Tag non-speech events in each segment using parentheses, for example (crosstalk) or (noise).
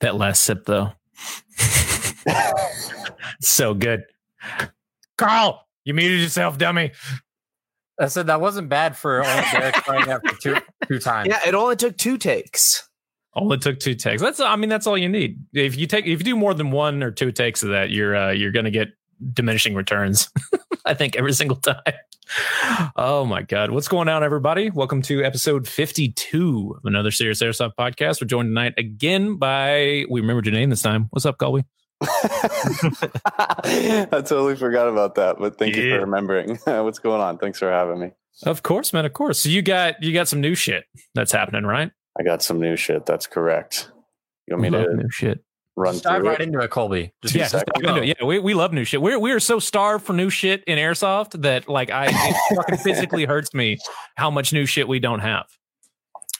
That last sip, though, (laughs) so good. Carl, you muted yourself, dummy. I said that wasn't bad for only (laughs) Derek trying that for two two times. Yeah, it only took two takes. All it took two takes. That's I mean that's all you need. If you take if you do more than one or two takes of that, you're uh, you're going to get diminishing returns. (laughs) I think every single time. Oh my god, what's going on, everybody? Welcome to episode 52 of another Serious Airsoft podcast. We're joined tonight again by we remembered your name this time. What's up, Colby? (laughs) I totally forgot about that, but thank you for remembering. (laughs) What's going on? Thanks for having me. Of course, man. Of course. So you got you got some new shit that's happening, right? I got some new shit. That's correct. You want me Love to new shit. run Just dive through right it? into it, Colby. Just yeah, just dive into it. yeah, we, we love new shit. We're we are so starved for new shit in airsoft that like I it fucking physically hurts me how much new shit we don't have.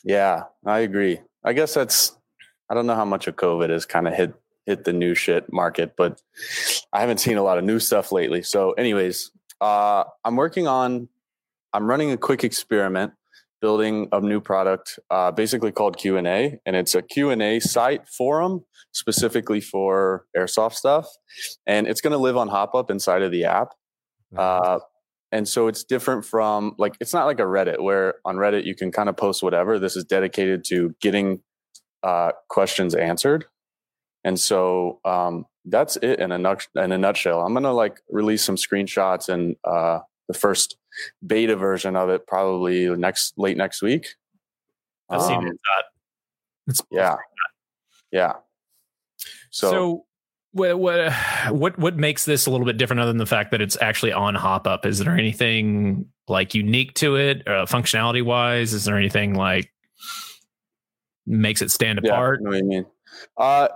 Yeah, I agree. I guess that's. I don't know how much of COVID has kind of hit hit the new shit market, but I haven't seen a lot of new stuff lately. So, anyways, uh, I'm working on. I'm running a quick experiment, building a new product, uh, basically called Q and it's a Q and A site forum specifically for airsoft stuff, and it's going to live on HopUp inside of the app. Uh, and so it's different from like it's not like a Reddit where on Reddit you can kind of post whatever. This is dedicated to getting uh, questions answered, and so um, that's it in a nut- in a nutshell. I'm gonna like release some screenshots and uh, the first beta version of it probably next late next week. I've seen Um, it. Uh, It's Yeah, yeah. So, So, what what (sighs) what what makes this a little bit different other than the fact that it's actually on HopUp? Is there anything like unique to it, uh, functionality wise? Is there anything like makes it stand apart? yeah, I know what you mean. Uh,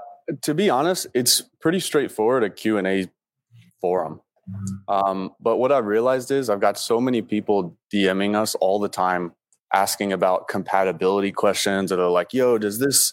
to be honest, it's pretty straightforward. A Q and A forum. Um, but what I've realized is I've got so many people DMing us all the time asking about compatibility questions, or they're like, "Yo, does this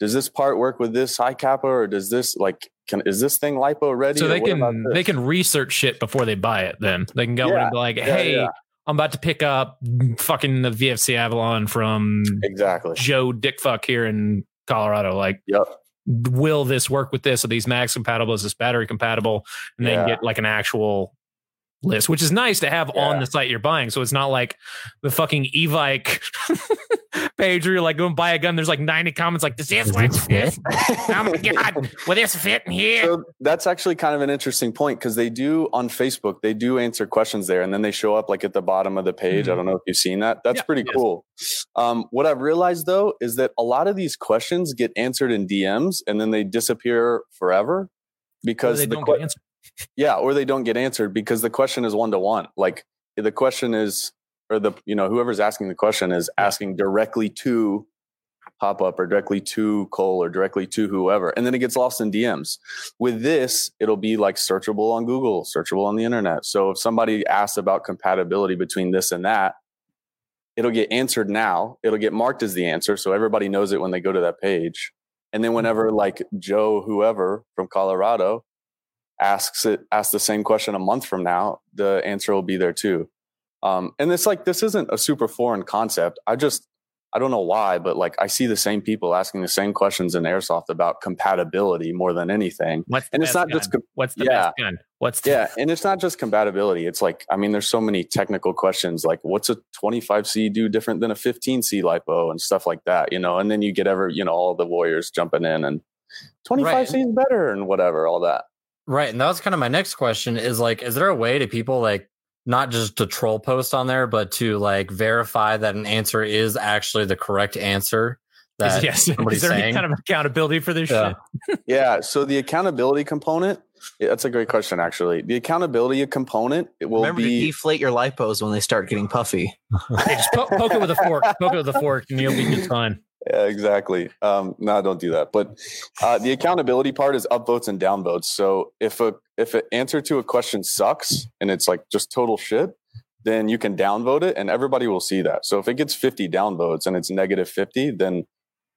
does this part work with this Hi-Capa, or does this like can is this thing lipo ready?" So they can they can research shit before they buy it. Then they can go Yeah, and be like, yeah, "Hey, yeah. I'm about to pick up fucking the VFC Avalon from exactly. Joe Dickfuck here in Colorado. Like, Yep. Will this work with this? Are these max compatible? Is this battery compatible? And then get like an actual list, which is nice to have on the site you're buying. So it's not like the fucking Evike (laughs) page where you're like, go and buy a gun. There's like 90 comments like, does this work? with this? (laughs) Oh my God, will this fit in here? So that's actually kind of an interesting point because they do on Facebook, they do answer questions there and then they show up like at the bottom of the page. I Mhm. don't know if you've seen that. That's Yeah, pretty cool. Um, what I've realized though is that a lot of these questions get answered in DMs and then they disappear forever Or because they the don't que- get answered. yeah, or they don't get answered because the question is one to one. Like the question is, or the you know whoever's asking the question is asking directly to pop up or directly to Cole or directly to whoever, and then it gets lost in DMs. With this, it'll be like searchable on Google, searchable on the internet. So if somebody asks about compatibility between this and that, it'll get answered now. It'll get marked as the answer, so everybody knows it when they go to that page. And then mm-hmm. whenever like Joe, whoever from Colorado, asks it asks the same question a month from now, the answer will be there too. Um, and it's like this isn't a super foreign concept. I just I don't know why, but like I see the same people asking the same questions in airsoft about compatibility more than anything. What's the And it's not just com- What's the yeah. best gun? What's the Yeah, and it's not just compatibility. It's like I mean, there's so many technical questions like what's a 25C do different than a 15C lipo and stuff like that, you know. And then you get ever you know all the warriors jumping in and 25C is better and whatever, all that. Right. And that was kind of my next question is like, is there a way to people like not just to troll post on there, but to like verify that an answer is actually the correct answer? That (laughs) Is, yes. somebody's Is there any kind of accountability for this Yeah. shit? (laughs) Yeah. So the accountability component, yeah, that's a great question, actually. The accountability component it will Remember to be deflate your lipos when they start getting puffy. Hey, just po- poke it with a fork. Poke it with a fork, and you'll be just fine. Yeah, exactly. Um, no, don't do that. But uh, the accountability part is upvotes and downvotes. So if a if an answer to a question sucks and it's like just total shit, then you can downvote it and everybody will see that. So if it gets 50 downvotes and it's negative 50, then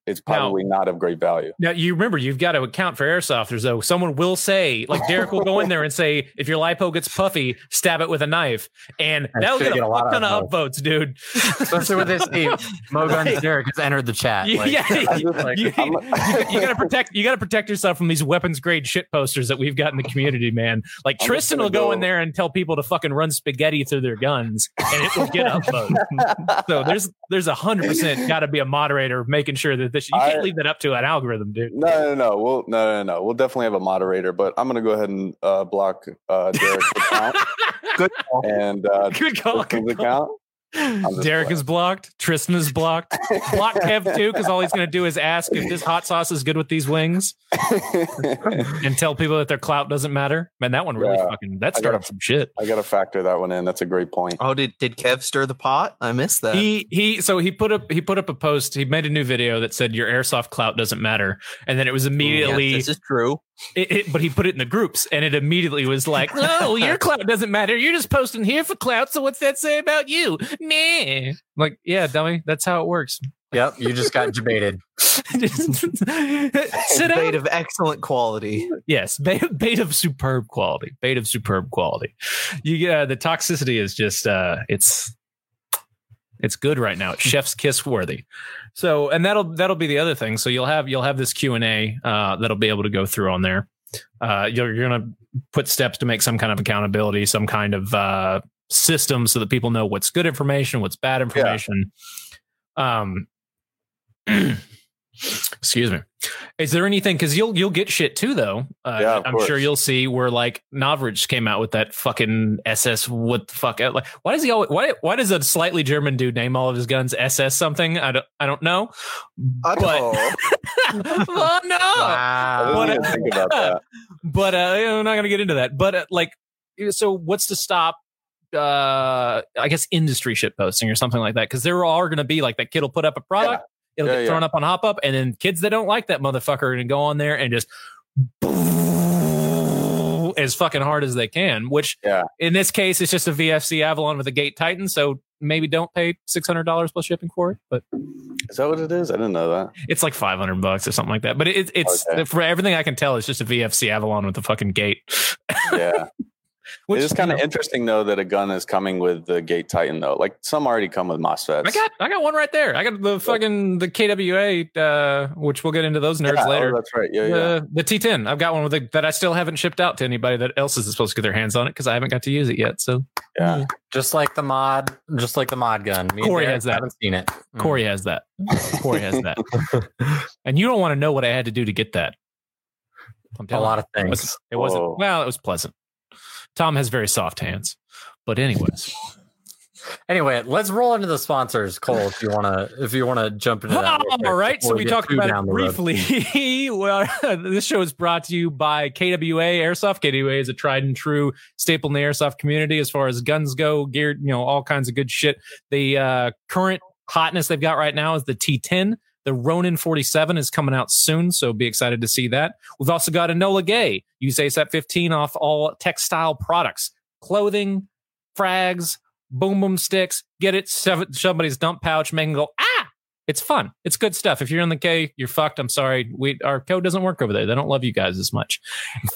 it's probably not of great value. Now you remember you've got to account for airsofters though. Someone will say, like Derek will go in there and say, if your lipo gets puffy, stab it with a knife, and I that'll should get a get a lot fuck ton of of upvotes, dude. Especially with this team. (laughs) Mogun's Derek has entered the chat. (laughs) You- Like, yeah, I'm you, (laughs) like, you- you gotta protect. You gotta protect yourself from these weapons grade shit posters that we've got in the community, man. Like I'm Tristan will go, go- in there and tell people to fucking run spaghetti through their guns, and it will get upvotes. so there's there's a hundred percent got to be a moderator making sure that this. You can't I- leave that up to an algorithm, dude. No, no, no. We'll no, no, no. We'll definitely have a moderator, but I'm gonna go ahead and uh, block uh, Derek's (laughs) account Good call. and uh, Good call. Good call. account. Just Derek is blocked. Tristan is blocked. Block Kev too, because all he's going to do is ask if this hot sauce is good with these wings, (laughs) and tell people that their clout doesn't matter. Man, that one really Yeah. fucking that started gotta- some shit. I got to factor that one in. That's a great point. Oh, did did Kev stir the pot? I missed that. He he. So he put up he put up a post. He made a new video that said your airsoft clout doesn't matter, and then it was Yeah, immediately. this is true. It, it- but he put it in the groups, and it immediately was like, "No, (laughs) your clout doesn't matter. You're just posting here for clout. So what's that say about you? Meh." Like, yeah, dummy. That's how it works. yep, you just got debated. (laughs) Sit Bait of excellent quality. Yes, bait, bait of superb quality. Bait of superb quality. You uh, the toxicity is just uh it's it's good right now. It's (laughs) chef's kiss worthy. So, and that'll that'll be the other thing. So you'll have you'll have this Q and A uh, that'll be able to go through on there. Uh, you're, you're gonna put steps to make some kind of accountability, some kind of uh, system, so that people know what's good information, what's bad information. Um, (clears throat) excuse me. Is there anything? Because you'll you'll get shit too, though. Uh, Yeah, I'm course. sure you'll see where like Novritsch came out with that fucking SS. What the fuck? Like, why does he always? Why why does a slightly German dude name all of his guns SS something? I don't I don't know. But Oh, (laughs) oh no. Wow. didn't even think about that. (laughs) But uh, you I'm not gonna get into that. But uh, like, so what's to stop? Uh, I guess industry shit posting or something like that because there are going to be like that kid will put up a product, it'll Yeah, get yeah. thrown up on HopUp, and then kids that don't like that motherfucker are going to go on there and just (laughs) as fucking hard as they can. Which, Yeah. in this case, it's just a VFC Avalon with a Gate Titan, so maybe don't pay six hundred dollars plus shipping for it, but Is that what it is? I didn't know that. it's like five hundred bucks or something like that. But it, it's Okay. for everything I can tell, it's just a VFC Avalon with a fucking gate. Yeah. (laughs) Which it is kind you of know, interesting though that a gun is coming with the Gate Titan though. Like some already come with MOSFETs. I got I got one right there. I got the fucking the KWA, uh, which we'll get into those nerds Yeah, oh, later. that's right. Yeah, yeah. The, the T10. I've got one with the, that I still haven't shipped out to anybody that else is supposed to get their hands on it because I haven't got to use it yet. So yeah. Just like the mod, just like the mod gun. Me Corey has that. Haven't seen it. Mm. Corey has that. Corey has that. and you don't want to know what I had to do to get that. A lot of you. It things. wasn't, it wasn't well, it was pleasant. Tom has very soft hands. But anyways. Anyway, let's roll into the sponsors, Cole. If you wanna, if you wanna jump into that. (laughs) All right, so we talked about it briefly. (laughs) well, (laughs) this show is brought to you by KWA Airsoft. KWA is a tried and true staple in the airsoft community as far as guns go, geared, you know, all kinds of good shit. The uh, current hotness they've got right now is the T10. The Ronin 47 is coming out soon, so be excited to see that. We've also got Enola Gaye. Use ASAP 15 off all textile products, clothing, frags, boom boom sticks. Get it, somebody's dump pouch, make them go, ah! It's fun. It's good stuff. If you're in the K, you're fucked. I'm sorry. We our code doesn't work over there. They don't love you guys as much.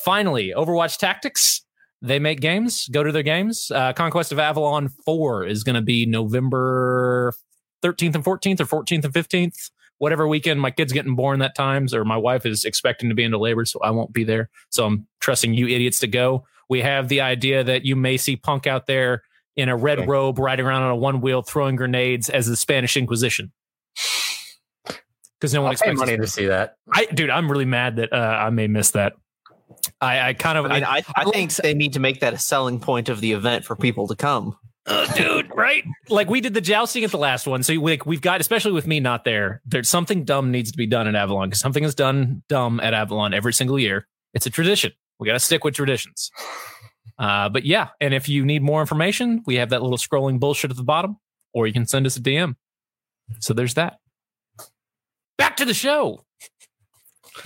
Finally, Overwatch Tactics. They make games. Go to their games. Uh, Conquest of Avalon 4 is going to be November 13th and 14th or 14th and 15th. Whatever weekend my kid's getting born that times, or my wife is expecting to be into labor, so I won't be there. So I'm trusting you idiots to go. We have the idea that you may see Punk out there in a red Okay. robe riding around on a one wheel throwing grenades as the Spanish Inquisition. Because no one I'll expects money us- to see that. I, dude, I'm really mad that uh, I may miss that. I, I kind of, I mean, I, I I think they need to make that a selling point of the event for people to come. Uh, dude, right? Like we did the jousting at the last one, so like we've got, especially with me not there, there's something dumb needs to be done at Avalon because something is done dumb at Avalon every single year. It's a tradition. We got to stick with traditions. Uh, but yeah, and if you need more information, we have that little scrolling bullshit at the bottom, or you can send us a DM. So there's that. back to the show. (laughs)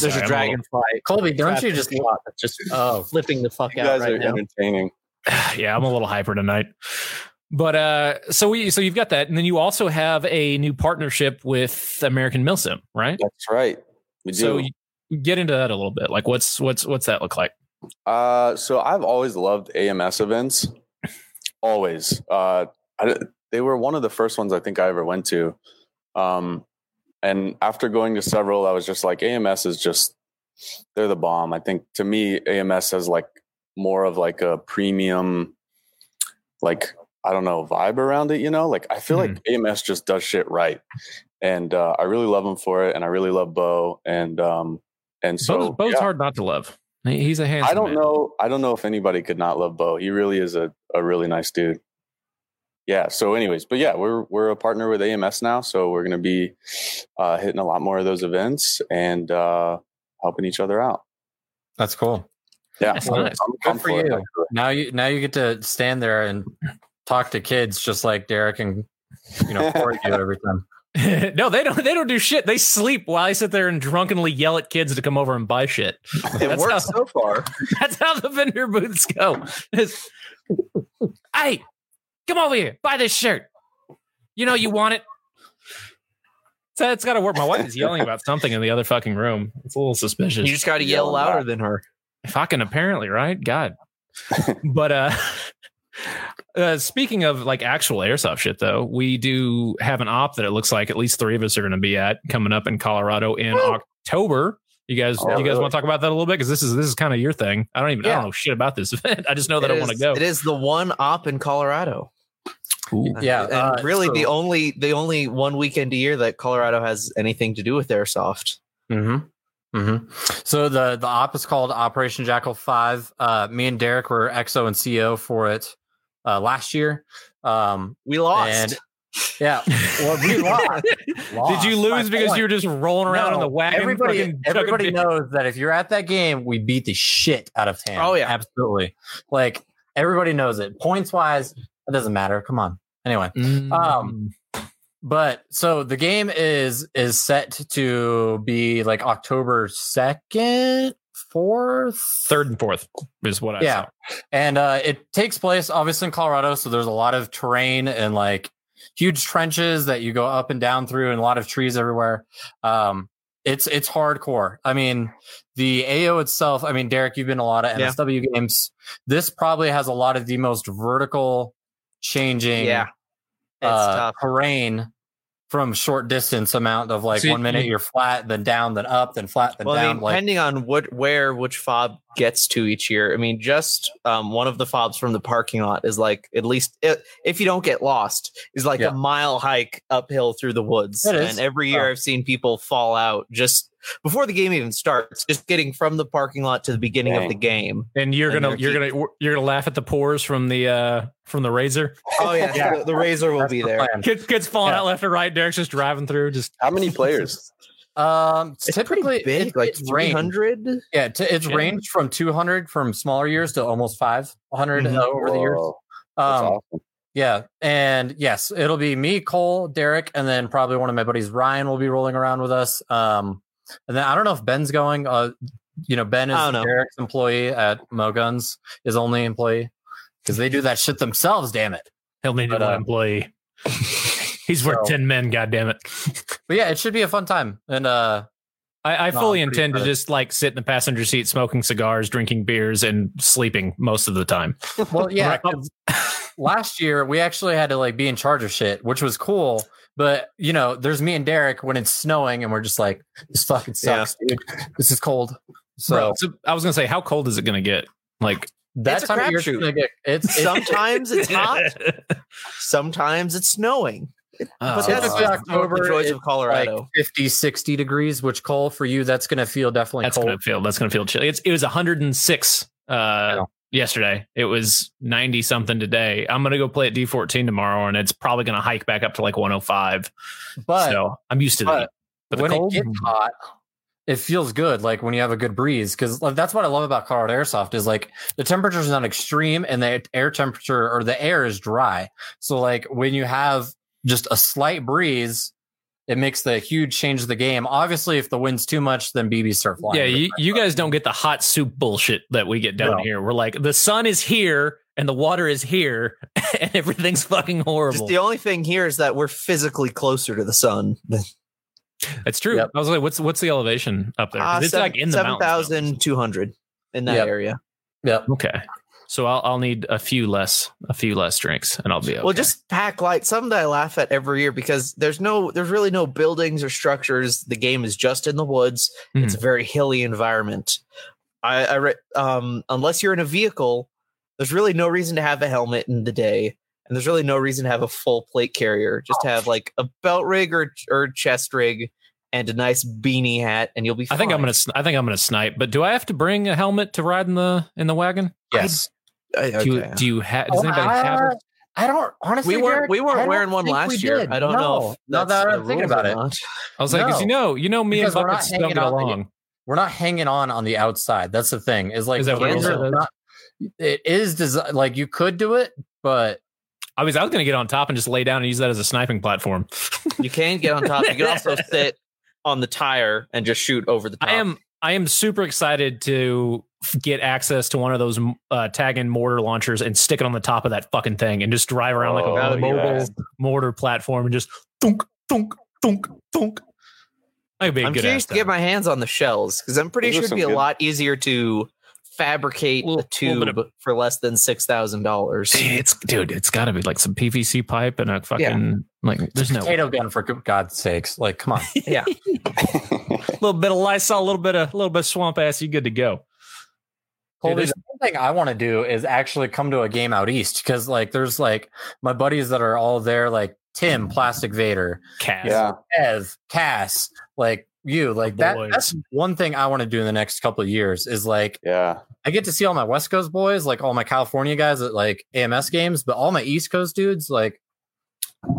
There's Sorry, a a dragonfly. Colby, don't you just in the just oh flipping the fuck You out guys right are now. entertaining. (sighs) yeah, I'm a little hyper tonight. But uh so we so you've got that, and then you also have a new partnership with American Milsim, right? That's right. We do. So get into that a little bit. Like what's what's what's that look like? Uh, so I've always loved AMS events. Always. Uh, I, they were one of the first ones I think I ever went to. Um, and after going to several, I was just like, AMS is just, they're the bomb. I think to me, AMS has like more of like a premium, like, I don't know, vibe around it, you know? Like, I feel like AMS just does shit right. And uh, I really love them for it. And I really love Bo. And, um, and so, Bo's, Bo's yeah. hard not to love. He's a handsome. I don't man. know. I don't know if anybody could not love Bo. He really is a, a really nice dude. Yeah. So, anyways, but yeah, we're we're a partner with AMS now, so we're gonna be uh, hitting a lot more of those events and uh, helping each other out. that's cool. Yeah. That's I'm- nice. I'm- Good I'm for you. actually. Now you now you get to stand there and talk to kids just like Derek and you know Corey do every time. (laughs) no, they don't. They don't do shit. They sleep while I sit there and drunkenly yell at kids to come over and buy shit. It That's works how- so far. (laughs) That's how the vendor booths go. It's, (laughs) hey, come over here, buy this shirt. You know you want it. So it's got to work. My wife is yelling about something in the other fucking room. It's a little suspicious. You just got to yell Yell louder than her. fucking apparently, right? God. (laughs) but uh (laughs) Uh, speaking of like actual airsoft shit, though, we do have an op that it looks like at least three of us are going to be at coming up in Colorado in October. You guys, Oh, you guys really? want to talk about that a little bit because this is this is kind of your thing. I don't even I don't know shit about this (laughs) event. I just know that It I want to go. It is the one op in Colorado. Yeah, and uh, really so- the only the only one weekend a year that Colorado has anything to do with airsoft. Mm-hmm. Mm-hmm. So the the op is called Operation Jackal Five. Uh, me and Derek were XO and CO for it uh, last year. Um, We lost. and yeah, well, we (laughs) lost. Did you Lost by lose because point. you were just rolling around in No, the wagon? Everybody, fucking everybody knows that if you're at that game, we beat the shit out of Tam. Oh, yeah. absolutely. Like everybody knows it. Points wise, it doesn't matter. Come on. Anyway, Mm. Um, but so the game is is set to be like October second, fourth, third and fourth is what I yeah, saw. and uh, it takes place obviously in Colorado, so there's a lot of terrain and like huge trenches that you go up and down through, and a lot of trees everywhere. Um, it's it's hardcore. I mean, the AO itself. I mean, Derek, you've been a lot of Yeah. MSW games. This probably has a lot of the most vertical changing yeah. It's uh, tough. terrain from short distance amount of like So one minute you- you're flat, then down, then up, then flat, then Well, I down. mean, like depending on what where which fob gets to each year. I mean, just um, one of the fobs from the parking lot is like at least i if you don't get lost, is like Yeah. a mile hike uphill through the woods. And every year Oh. I've seen people fall out just before the game even starts, just getting from the parking lot to the beginning Dang. of the game. And you're And gonna they're you're gonna you're gonna laugh at the pores from the uh from the razor. Oh yeah, (laughs) Yeah. The, the razor will that's be the there. plan. Kids kids falling Yeah. out left and right. Derek's just driving through. Just How many (laughs) players? Um, It's typically pretty big, it- like it's three ranged. hundred. Yeah, t- it's Yeah. ranged from 200 from smaller years to almost 500 Mhm. uh, over the years. Whoa, that's Um, awesome. yeah, and yes, it'll be me, Cole, Derek, and then probably one of my buddies, Ryan, will be rolling around with us. Um, and then I don't know if Ben's going. Uh, you know, Ben is I know. Derek's employee at Mo Guns, his only employee, because they do that shit themselves. Damn it. he'll need But, one uh, employee. (laughs) He's worth so- ten men. God damn it! (laughs) But yeah, it should be a fun time. And uh, I, I No, fully I'm intend to just like sit in the passenger seat, smoking cigars, drinking beers, and sleeping most of the time. (laughs) well, yeah, last year we actually had to like be in charge of shit, which was cool. But you know, there's me and Derek when it's snowing, and we're just like, this fucking sucks, dude. This is cold. So Bro, so I was gonna say, how cold is it gonna get? Like that's It's a time of year, crapshoot. it's, it's Sometimes it's hot. (laughs) Sometimes it's snowing. Oh, But that's typically just October, the joys of Colorado. like 50, 60 degrees. Which Cole for you, that's gonna feel definitely that's cold. gonna feel that's gonna feel chilly. It's it was 106 uh Yeah. yesterday. It was 90 something today. I'm gonna go play at D14 tomorrow, and it's probably gonna hike back up to like 105. But so I'm used to but that. But the when cold, it gets hot, it feels good. Like when you have a good breeze, because that's what I love about Colorado Airsoft is like the temperature is not extreme and the air temperature or the air is dry. So like when you have just a slight breeze, it makes the huge change of the game. Obviously, if the wind's too much, then BBs start flying. Yeah, you, you guys don't get the hot soup bullshit that we get down No. here. We're like, the sun is here and the water is here (laughs) and everything's fucking horrible. Just the only thing here is that we're physically closer to the sun. That's true. Yep. I was like, what's what's the elevation up there? Uh, it's seven- like in the 7,200 in that Yep. area. Yep. now. Okay. So I'll I'll need a few less a few less drinks and I'll be okay. Well, just pack light. Something that I laugh at every year because there's no, there's really no buildings or structures. The game is just in the woods. It's Hmm. a very hilly environment. I, I re- um, unless you're in a vehicle, there's really no reason to have a helmet in the day, and there's really no reason to have a full plate carrier. Just have like a belt rig or or chest rig and a nice beanie hat, and you'll be. I Fine. think I'm gonna I think I'm gonna snipe. But do I have to bring a helmet to ride in the in the wagon? Yes. Uh, Do you do you have? Does anybody have? It? I don't honestly. we weren't Derek, we weren't wearing one last we year. did. I don't No. know. If Now that's that the I'm thinking about it, not. I was like, 'cause you No. know, you know, me Because and we're not buckets don't hanging get out the- along. we're not hanging on on the outside. That's the thing. Is like Is that what it is? not- it is desi- like you could do it, but I was I was gonna get on top and just lay down and use that as a sniping platform. You can get on top. You can (laughs) also sit on the tire and just shoot over the top. I am I am super excited to get access to one of those uh, tag in mortar launchers and stick it on the top of that fucking thing and just drive around like Oh, a mobile yes. mortar platform and just thunk thunk thunk thunk. I'd be a I'm curious to get my hands on the shells because I'm pretty Those sure it'd some be a lot easier to fabricate Little- a tube little bit for less than six thousand dollars. It's dude, it's got to be like some PVC pipe and a fucking like. There's no potato gun for God's sakes. Like, come on. (laughs) Yeah, a (laughs) little bit of Lysol, a little bit of a little bit of swamp ass. You good to go. Colby, there's- the one thing I want to do is actually come to a game out east because, like, there's like my buddies that are all there, like Tim, Plastic Vader, Cass. yeah. Ev, Cass, like you, like that. boys. That's one thing I want to do in the next couple of years is like Yeah. I get to see all my West Coast boys, like all my California guys at like AMS games, but all my East Coast dudes, like,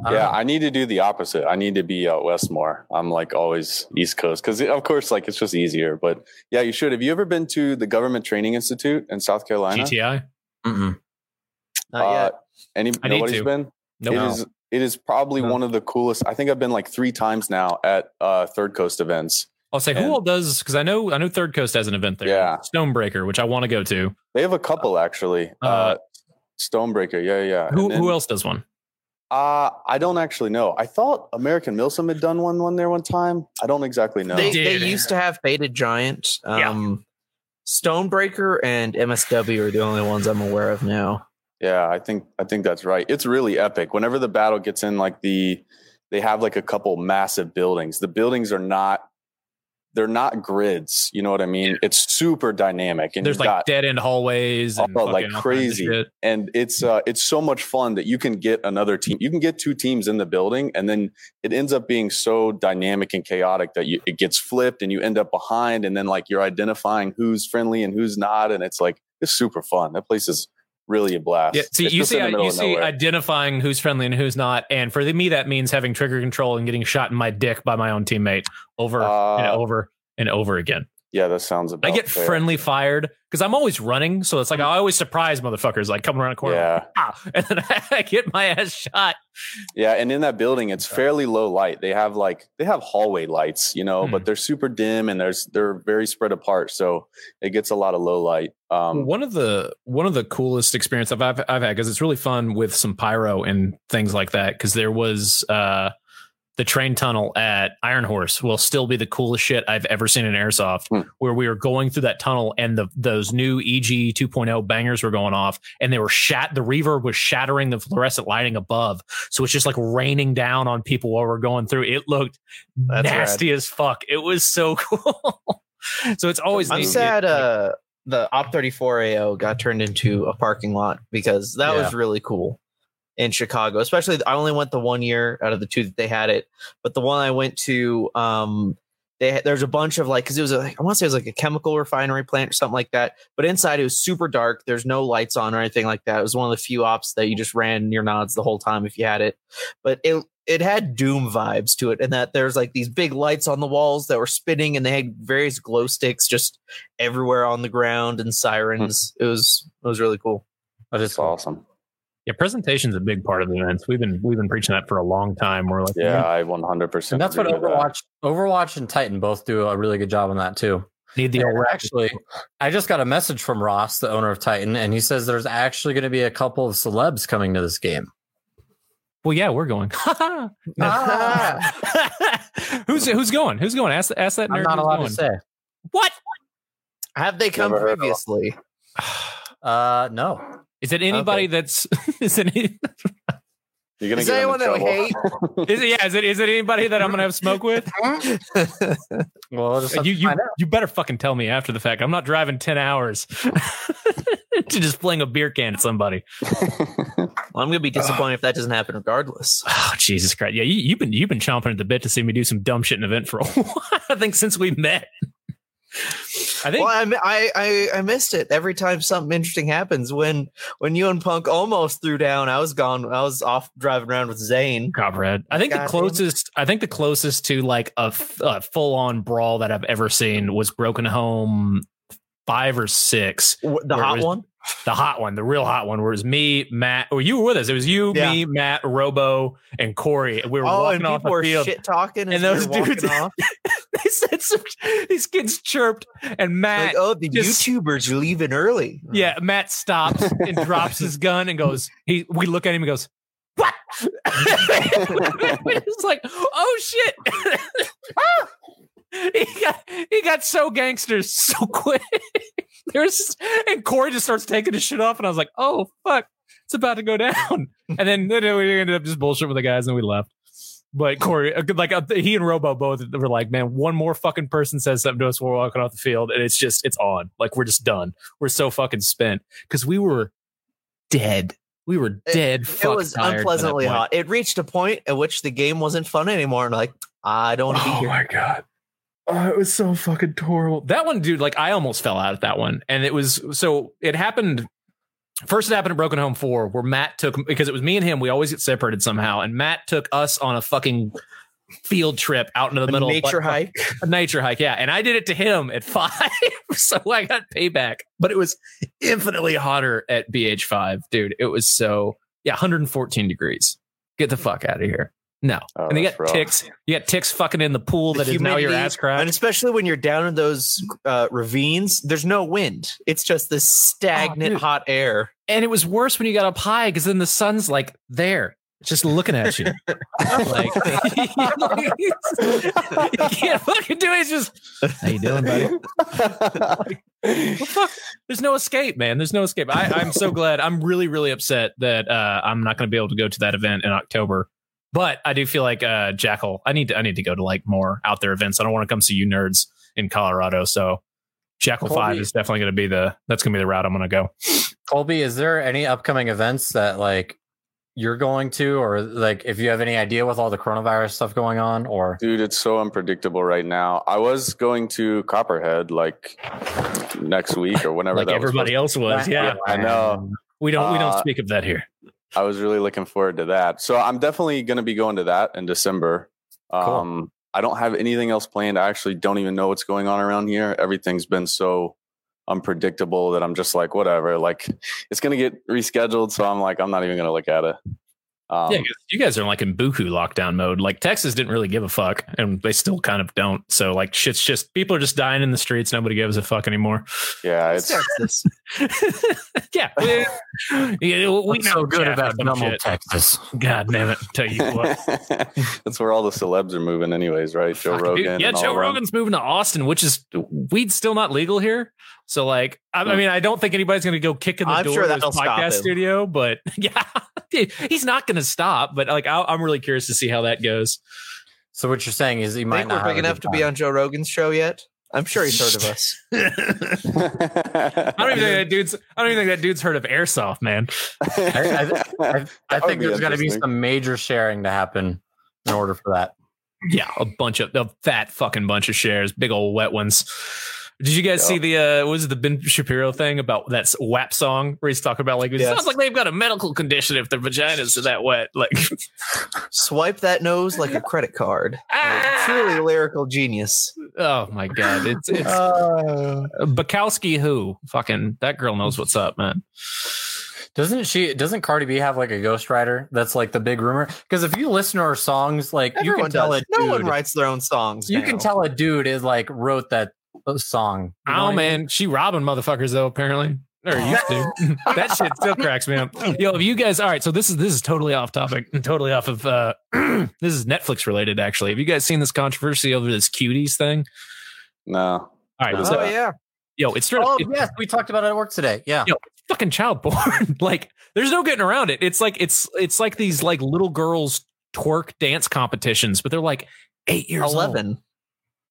I Yeah, know. I need to do the opposite. I need to be out west more. I'm like always East Coast because, of course, like it's just easier. But yeah, you should. Have you ever been to the Government Training Institute in South Carolina? GTI. Mm-mm. not Uh, yet. Any I need nobody's to. been? Nope. It is. It is probably No. one of the coolest. I think I've been like three times now at uh, Third Coast events. I'll say who And- all does because I know I know Third Coast has an event there. Yeah. Stonebreaker, which I want to go to. They have a couple actually. Uh, Uh, Stonebreaker, yeah, yeah. Who then- who else does one? Uh, I don't actually know. I thought American Milsim had done one one there one time. I don't exactly know. They, did. they used to have Faded Giant. Yeah. Um, Stonebreaker and MSW are the only ones I'm aware of now. Yeah, I think I think that's right. It's really epic. Whenever the battle gets in, like the they have like a couple massive buildings. The buildings are not they're not grids. You know what I mean? It's super dynamic, and There's like got dead end hallways and Oh, like kinds of crazy. and it's uh it's so much fun that you can get another team. You can get two teams in the building, and then it ends up being so dynamic and chaotic that you, it gets flipped, and you end up behind, and then like you're identifying who's friendly and who's not, and it's like it's super fun. That place is really a blast. Yeah, see, It's you see, in the middle you see, nowhere. identifying who's friendly and who's not, and for me, that means having trigger control and getting shot in my dick by my own teammate over Uh, and over and over again. Yeah, that sounds about. I get fair. friendly fired because I'm always running, so it's like I always surprise motherfuckers like coming around a corner, Yeah, ah, (laughs) and then (laughs) I get my ass shot. yeah, and in that building, it's fairly low light. They have like they have hallway lights, you know, Hmm. but they're super dim and there's they're very spread apart, so it gets a lot of low light. Um, one of the one of the coolest experience I've I've, I've had because it's really fun with some pyro and things like that. Because there was uh, the train tunnel at Iron Horse will still be the coolest shit I've ever seen in airsoft. Hmm. Where we were going through that tunnel and the those new EG 2.0 bangers were going off and they were shat. The reverb was shattering the fluorescent lighting above, so it's just like raining down on people while we're going through. It looked That's nasty as fuck. It was so (laughs) cool. so it's always I'm neat sad get, like, uh, the Op 34 AO got turned into a parking lot because that was really cool in Chicago. Especially, I only went the one year out of the two that they had it, but the one I went to, um, they there's a bunch of like because it was a, I want to say it was like a chemical refinery plant or something like that. But inside it was super dark. There's no lights on or anything like that. It was one of the few ops that you just ran your nods the whole time if you had it. But it it had Doom vibes to it, and that there's like these big lights on the walls that were spinning, and they had various glow sticks just everywhere on the ground and sirens. It was it was really cool. That is awesome. Yeah, presentation's a big part of the events. We've been we've been preaching that for a long time. We're like, Yeah, I 100%. And that's what agree with that. Overwatch, Overwatch and Titan both do a really good job on that too. need the old actually, I just got a message from Ross, the owner of Titan, and he says there's actually going to be a couple of celebs coming to this game. Well, yeah, we're going. (laughs) (laughs) (laughs) who's who's going? Who's going? Ask ask that nerd. I'm not who's allowed going. to say. What? Have they come Never previously? (sighs) Uh, no. Is it anybody that's (laughs) is it any- You're gonna Is get anyone in that we hate? (laughs) is it yeah, is it is it anybody that I'm gonna have smoke with? (laughs) Well, we'll just have you to you, find out. you better fucking tell me after the fact. I'm not driving ten hours to just fling a beer can at somebody. Well, I'm gonna be disappointed if that doesn't happen regardless. (sighs) Oh Jesus Christ! Yeah, you, you've been you've been chomping at the bit to see me do some dumb shit in an event for a while. I think since we met. I think Well, I, I I I missed it every time something interesting happens. When when you and Punk almost threw down, I was gone. I was off driving around with Zane. Copperhead. I think God the damn. closest. I think the closest to like a full-on brawl that I've ever seen was Broken Home five or six. The hot was- one. The hot one, the real hot one, where it was me, Matt, or you were with us. It was you, Yeah. me, Matt, Robo, and Corey. We were Oh, walking off the field. shit talking, And those those dudes- (laughs) they said some, these kids chirped, and Matt, like, oh, the just- YouTubers are leaving early. yeah, Matt stops and drops his (laughs) gun and goes. He, we look at him and goes, "What?" (laughs) it's like, oh shit. Ah! he got he got so gangster so quick. (laughs) There's just, and Corey just starts taking his shit off, and I was like, oh fuck, it's about to go (laughs) down. And then, then we ended up just bullshit with the guys, and we left. But Corey, like uh, he and Robo both were like, man, one more fucking person says something to us while we're walking off the field, and it's just it's on. Like we're just done. We're so fucking spent because we were dead. We were dead. It fuck was unpleasantly hot. It reached a point at which the game wasn't fun anymore, and like I don't want to be Oh my god. Oh, it was so fucking horrible. That one, dude, like I almost fell out at that one. And it was so it happened first it happened at Broken Home 4, where Matt took because it was me and him, we always get separated somehow. And Matt took us on a fucking field trip out into the A middle nature of hike. a nature hike, yeah. And I did it to him at (laughs) five. so I got payback. But it was infinitely hotter at BH5, dude. It was so yeah, 114 degrees. Get the fuck out of here. No. Oh, and you that's got rough. ticks. You got ticks fucking in the pool The that is now your ass crack. And especially when you're down in those uh, ravines, there's no wind. It's just this stagnant Oh, hot air. And it was worse when you got up high because then the sun's like there, just looking at you. (laughs) like (laughs) you can't fucking do it. It's just how you doing, buddy? Well, fuck. There's no escape, man. There's no escape. I, I'm so glad. I'm really, really upset that uh, I'm not going to be able to go to that event in October. But I do feel like uh, Jackal. I need to. I need to go to like more out there events. I don't want to come see you nerds in Colorado. So Jackal Colby- Five is definitely going to be the. That's going to be the route I'm going to go. Colby, is there any upcoming events that like you're going to, or like if you have any idea with all the coronavirus stuff going on, or Dude, it's so unpredictable right now. I was going to Copperhead like next week or whenever Like that everybody was. else was. Yeah. I know. We don't. we don't Uh, speak of that here. I was really looking forward to that. So I'm definitely going to be going to that in December. Um, I don't have anything else planned. I actually don't even know what's going on around here. Everything's been so unpredictable that I'm just like, whatever. Like, (laughs) it's going to get rescheduled. So I'm like, I'm not even going to look at it. Um, yeah, 'cause you guys are like in buku lockdown mode. Like Texas didn't really give a fuck, and they still kind of don't. So like shit's just people are just dying in the streets. Nobody gives a fuck anymore. yeah, It's it's Texas. (laughs) yeah, we, (laughs) yeah, we know so good about or normal shit. Texas? God damn it! Tell you what, (laughs) that's where all the celebs are moving, anyways, right? Joe Fuck, Rogan. dude. Yeah, and all Joe of them. Rogan's moving to Austin, which is weed's still not legal here. So like, I, I Hmm. mean, I don't think anybody's going to go kick in the I'm door sure of his podcast studio. But (laughs) yeah, dude, he's not going to stop. But like, I, I'm really curious to see how that goes. So what you're saying is he might Think not we're big enough to be on Joe Rogan's show yet? I'm sure he's heard of us. (laughs) I don't even think that dude's. I don't even think that dude's heard of airsoft, man. I, I, I, I (laughs) think there's got to be some major sharing to happen in order for that. Yeah, a bunch of a fat fucking bunch of shares, big old wet ones. Did you guys Yeah. see the uh what was it, the Ben Shapiro thing about that WAP song where he's talking about like it Yes. sounds like they've got a medical condition if their vaginas are that wet. Like (laughs) Swipe that nose like a credit card. Like, Ah! truly lyrical genius. oh my god, it's it's (laughs) Uh, Bukowski who fucking that girl knows what's up, man. Doesn't she? Doesn't Cardi B have like a ghostwriter? That's like the big rumor. Because if you listen to her songs, like you can tell does. a No one writes their own songs. you now. can tell a dude is like wrote that song. You know Oh what I mean? man, she robbing motherfuckers though. Apparently, or (laughs) used to. (laughs) that shit still cracks me up. Yo, if you guys, all right. So this is this is totally off topic, and totally off of. uh (clears throat) This is Netflix related, actually. Have you guys seen this controversy over this cuties thing? no. All right, What is so, Oh yeah. yo, it's straight. Oh it's yes, we talked about it at work today. Yeah. Yo, fucking child porn. (laughs) like, there's no getting around it. It's like it's it's like these like little girls twerk dance competitions, but they're like eight years old. Eleven.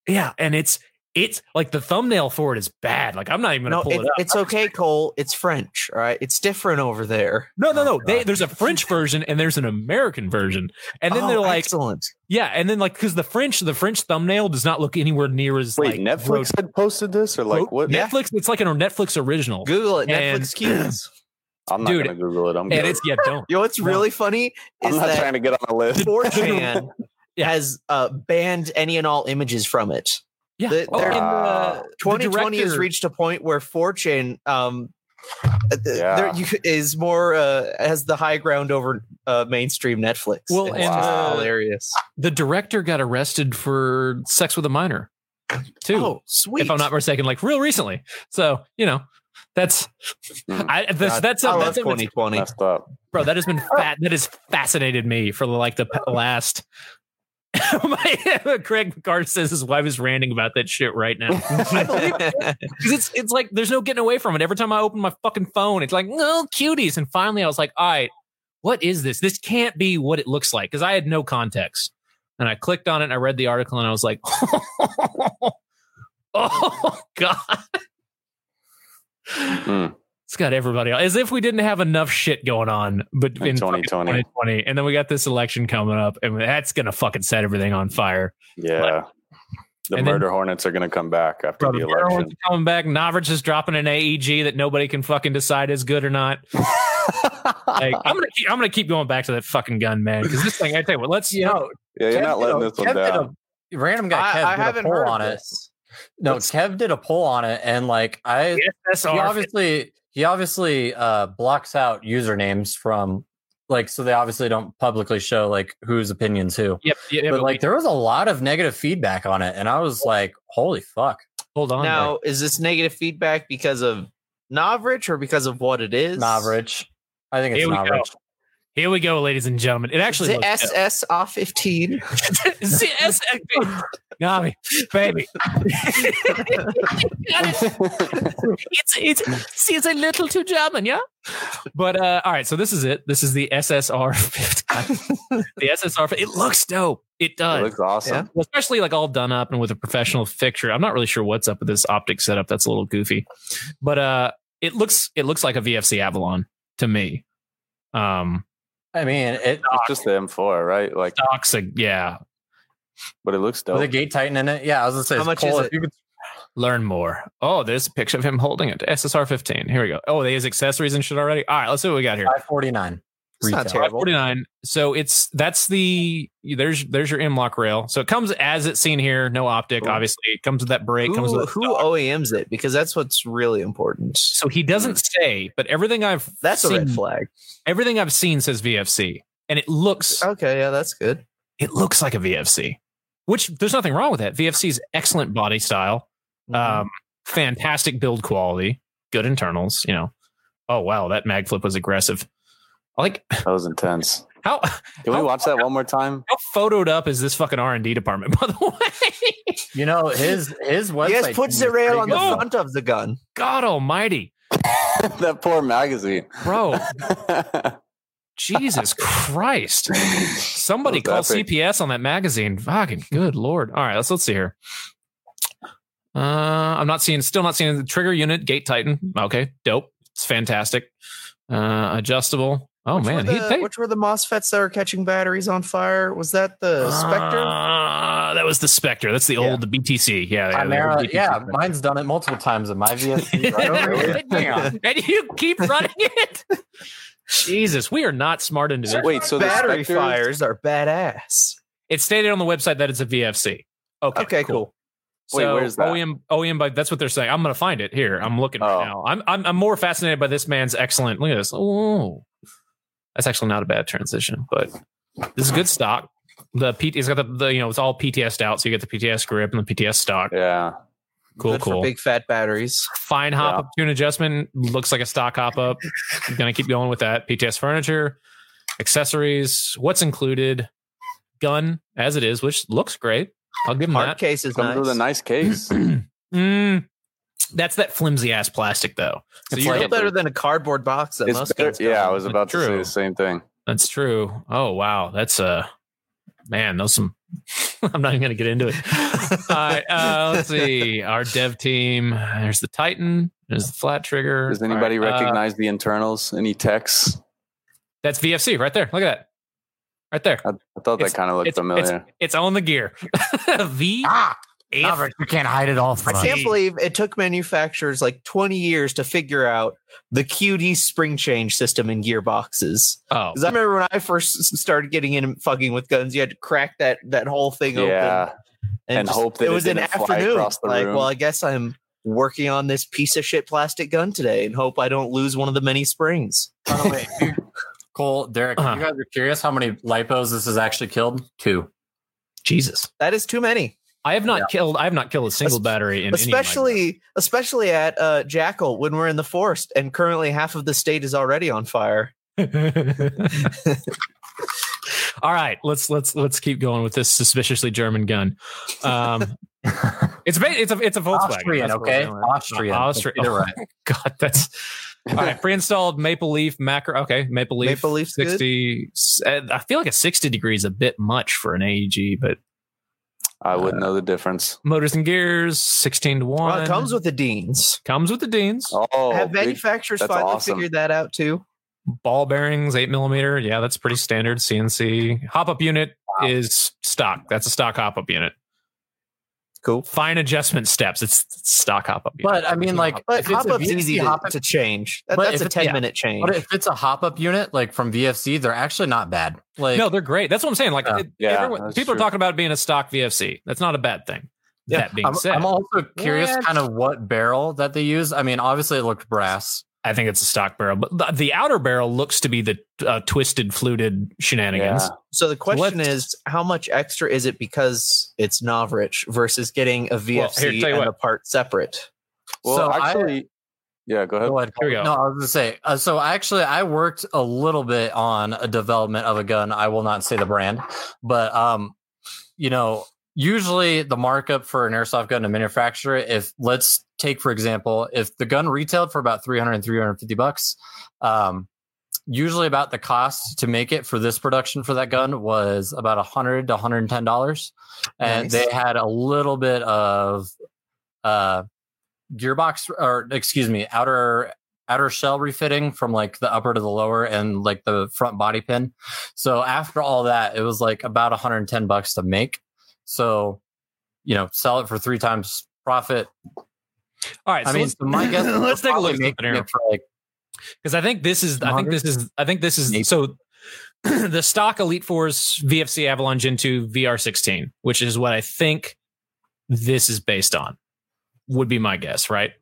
Yeah, and it's it's like the thumbnail for it is bad. Like I'm not even gonna No, pull it, it up. it's okay, Cole. It's French. All right. It's different over there. No, no, no. Oh, They, there's a French version and there's an American version, and then Oh, they're like, excellent. yeah, and then like because the French, the French thumbnail does not look anywhere near as Wait, like Netflix had posted this or like Ro- what? Yeah. Netflix. It's like a Netflix original, Google it. And- Netflix cuties. (clears throat) I'm not Dude, gonna Google it. I'm, and good. it's yeah, don't. Yo, what's No. really funny I'm is not that trying to get on the list. 4chan (laughs) Yeah. has uh, banned any and all images from it. Yeah, The- oh, they're- uh, Wow. the 2020 has reached a point where 4chan um, uh, Yeah. there you, is more uh, has the high ground over uh, mainstream Netflix. Well, It's and, just uh, hilarious. the director got arrested for sex with a minor, too. Oh, sweet! if I'm not mistaken, like real recently. So you know, that's Mhm. I this, God, that's I a, love that's 2020. Messed bro. That has been fat. That has fascinated me for like the last. My, (laughs) Craig McCart says his wife is ranting about that shit right now. (laughs) I believe it. 'Cause it's it's like there's no getting away from it. Every time I open my fucking phone, it's like no cuties. And finally, I was like, all right, what is this? This can't be what it looks like because I had no context. And I clicked on it and I read the article and I was like, (laughs) oh god. Mm. It's got everybody as if we didn't have enough shit going on, but In in 2020. 2020, and then we got this election coming up, and that's gonna fucking set everything on fire. Yeah. The And then- murder hornets are gonna come back after Bro, the the election. Maryland's coming back. Novritsch is dropping an AEG that nobody can fucking decide is good or not. (laughs) Like, I'm gonna keep, I'm gonna keep going back to that fucking gun, man. Because this thing, I tell you what, let's You know, yeah, you're Kev not letting a- this one Kev down. a- random guy Kev I, I did a haven't poll heard on of it. this. No, What's- Kev did a poll on it, and like I, SSR. he obviously he obviously uh, blocks out usernames from like so they obviously don't publicly show like whose opinions who. Yep, yeah, yeah, but but like like, there was a lot of negative feedback on it, and I was like, "Holy fuck!" hold on. Now, is this negative feedback because of Novritsch or because of what it is? Novritsch, I think it's Here. Novritsch. Here we go, ladies and gentlemen. It actually the looks dope. SS off 15. (laughs) See, S- Nami, baby. it's it's see, it's a little too German, yeah. But uh, all right, so this is it. This is the SSR 50. the SSR. It looks dope. It It does, looks awesome. Yeah. Well, especially like all done up and with a professional picture. I'm not really sure what's up with this optic setup. That's a little goofy, but uh, it looks it looks like a VFC Avalon to me. Um, I mean, it It's just the M4, right? Like, toxic, yeah. but it looks dope. with a gate titan in it. Yeah, I was gonna say, How much Cole, is it? You could, Learn more. Oh, there's a picture of him holding it. SSR 15. Here we go. Oh, they use accessories and shit already. All right, let's see what we got here. five forty nine. It's not terrible. 549. So it's that's the there's there's your M-LOK rail. So it comes as it's seen here, no optic. Cool. Obviously, it comes with that brake. comes with who OEMs it? Because that's what's really important. so he doesn't say, but everything I've That's a seen, red flag. Everything I've seen says VFC, and it looks Okay, yeah, that's good. it looks like a VFC, which there's nothing wrong with that. VFC's excellent body style, Mm-hmm. um, fantastic build quality, good internals. You know, oh wow, that mag flip was aggressive. I Like That was intense. (laughs) how Can we How- watch that one more time? how photoed up is this fucking R and D department? (laughs) By the way, You know his his website. he has puts the rail pretty on the good. front of the gun. God Almighty, (laughs) that poor magazine. bro, Jesus Christ! Somebody That call epic. CPS on that magazine. Fucking good lord! All right, let's let's see here. Uh, I'm not seeing, still not seeing the trigger unit, gate titan. Okay, dope. It's fantastic. Uh, adjustable. Oh Which man, were the, paid. which were the MOSFETs that were catching batteries on fire? Was that the Spectre? Uh, that was the Spectre. That's the Yeah. old the BTC. Yeah, yeah, old Chimera, BTC. yeah, mine's done it multiple times in my (laughs) VSC right over here. (laughs) And you keep running it. Jesus, we are not smart individuals. Wait, so the Battery Spectre- fires are badass. It stated on the website that it's a VFC. Okay, Okay, cool. So Wait, where's that? OEM OEM by that's what they're saying. I'm gonna find it here. I'm looking right Oh. now. I'm, I'm I'm more fascinated by this man's excellent. Look at this. Oh, that's actually not a bad transition, but this is good stock. The PT, it's got the, the you know it's all PTS out, so you get the PTS grip and the PTS stock. Yeah. Cool, Good for cool. big fat batteries. Fine hop Yeah. up tune adjustment looks like a stock hop up. Gonna keep going with that. PTS furniture, accessories. What's included? Gun as it is, which looks great. I'll give him Hard that. case is Comes nice. with a nice case. (clears throat) Mm, that's that flimsy ass plastic though. So It's you're like- better than a cardboard box that it's better, yeah, I was in. about to say True. the same thing. That's true. Oh wow, that's uh man, those some. (laughs) I'm not even gonna get into it. (laughs) All right, uh, let's see. Our dev team. There's the Titan. There's the flat trigger. Does anybody All right, uh, recognize the internals? Any techs? that's VFC right there. Look at that. Right there. I, I thought It's- that kind of looked It's, familiar. it's, it's on the gear. (laughs) v Ah, F- Maverick, you can't hide it all from I us. can't believe it took manufacturers like 20 years to figure out the QD spring change system in gearboxes. Oh, Because I remember when I first started getting in and fucking with guns, you had to crack that that whole thing yeah. open and just- hope that it it was an didn't fly afternoon. across the like, room. well, I guess I'm working on this piece of shit plastic gun today and hope I don't lose one of the many springs. By the way, (laughs) Cole, Derek, Uh-huh. you guys are curious how many lipos this has actually killed? Two. Jesus. That is too many. I have not Yeah. killed. I have not killed a single Es- battery in especially especially at uh, Jackal when we're in the forest and currently half of the state is already on fire. Any of my- All right, let's let's let's keep going with this suspiciously German gun. Um, (laughs) it's ba- it's a it's a Volkswagen. Austrian, That's okay? we're. Austrian. Austri- You're right. (laughs) God, that's all right. Pre-installed Maple Leaf macro. Okay, Maple Leaf. Maple Leaf sixty. uh, I feel like a sixty degrees a bit much for an AEG, but I wouldn't uh, know the difference. motors and gears sixteen to one. Well, it comes with the Deans. comes with the Deans. Oh, Have manufacturers that's finally awesome. figured that out too? Ball bearings, eight millimeter. Yeah, that's pretty standard CNC. Hop up unit is stock. That's a stock hop up unit. Cool. Fine adjustment steps. It's stock hop up unit. But I mean, like, But if it's hop a up's VFC easy to, hop-up- to change. That- But that's a 10 yeah. minute change. But if it's a hop up unit, like from VFC, they're actually not bad. Like, no, they're great. That's what I'm saying. Like, Yeah. it- Yeah, everyone- people true. are talking about being a stock VFC. That's not a bad thing. Yeah, that being I'm, said, I'm also curious What? kind of what barrel that they use. I mean, obviously it looked brass. I think it's a stock barrel, but the, the outer barrel looks to be the uh, twisted, fluted shenanigans. Yeah. so the question let's- is, how much extra is it because it's Novritsch versus getting a Well, here, VFC tell and what. a part separate? Well, So I- actually, yeah. Go ahead. Go ahead. Here we go. No, I was gonna say. Uh, so actually, I worked a little bit on a development of a gun. I will not say the brand, but um, you know, usually the markup for an airsoft gun to manufacture it, if let's take for example, if the gun retailed for about 300 350 bucks, um, usually about the cost to make it for this production for that gun was about 100 to 110 dollars, and Nice. they had a little bit of uh gearbox or excuse me outer outer shell refitting from like the upper to the lower and like the front body pin. So after all that it was like about 110 bucks to make so you know sell it for three times profit All right, i so mean let's, so my guess (laughs) let's take a look probably at something here. it for like because I think this is I think this is I think this is Maybe. so (clears throat) the stock Elite Force VFC Avalon Gen 2 VR16, which is what I think this is based on, would be my guess, right?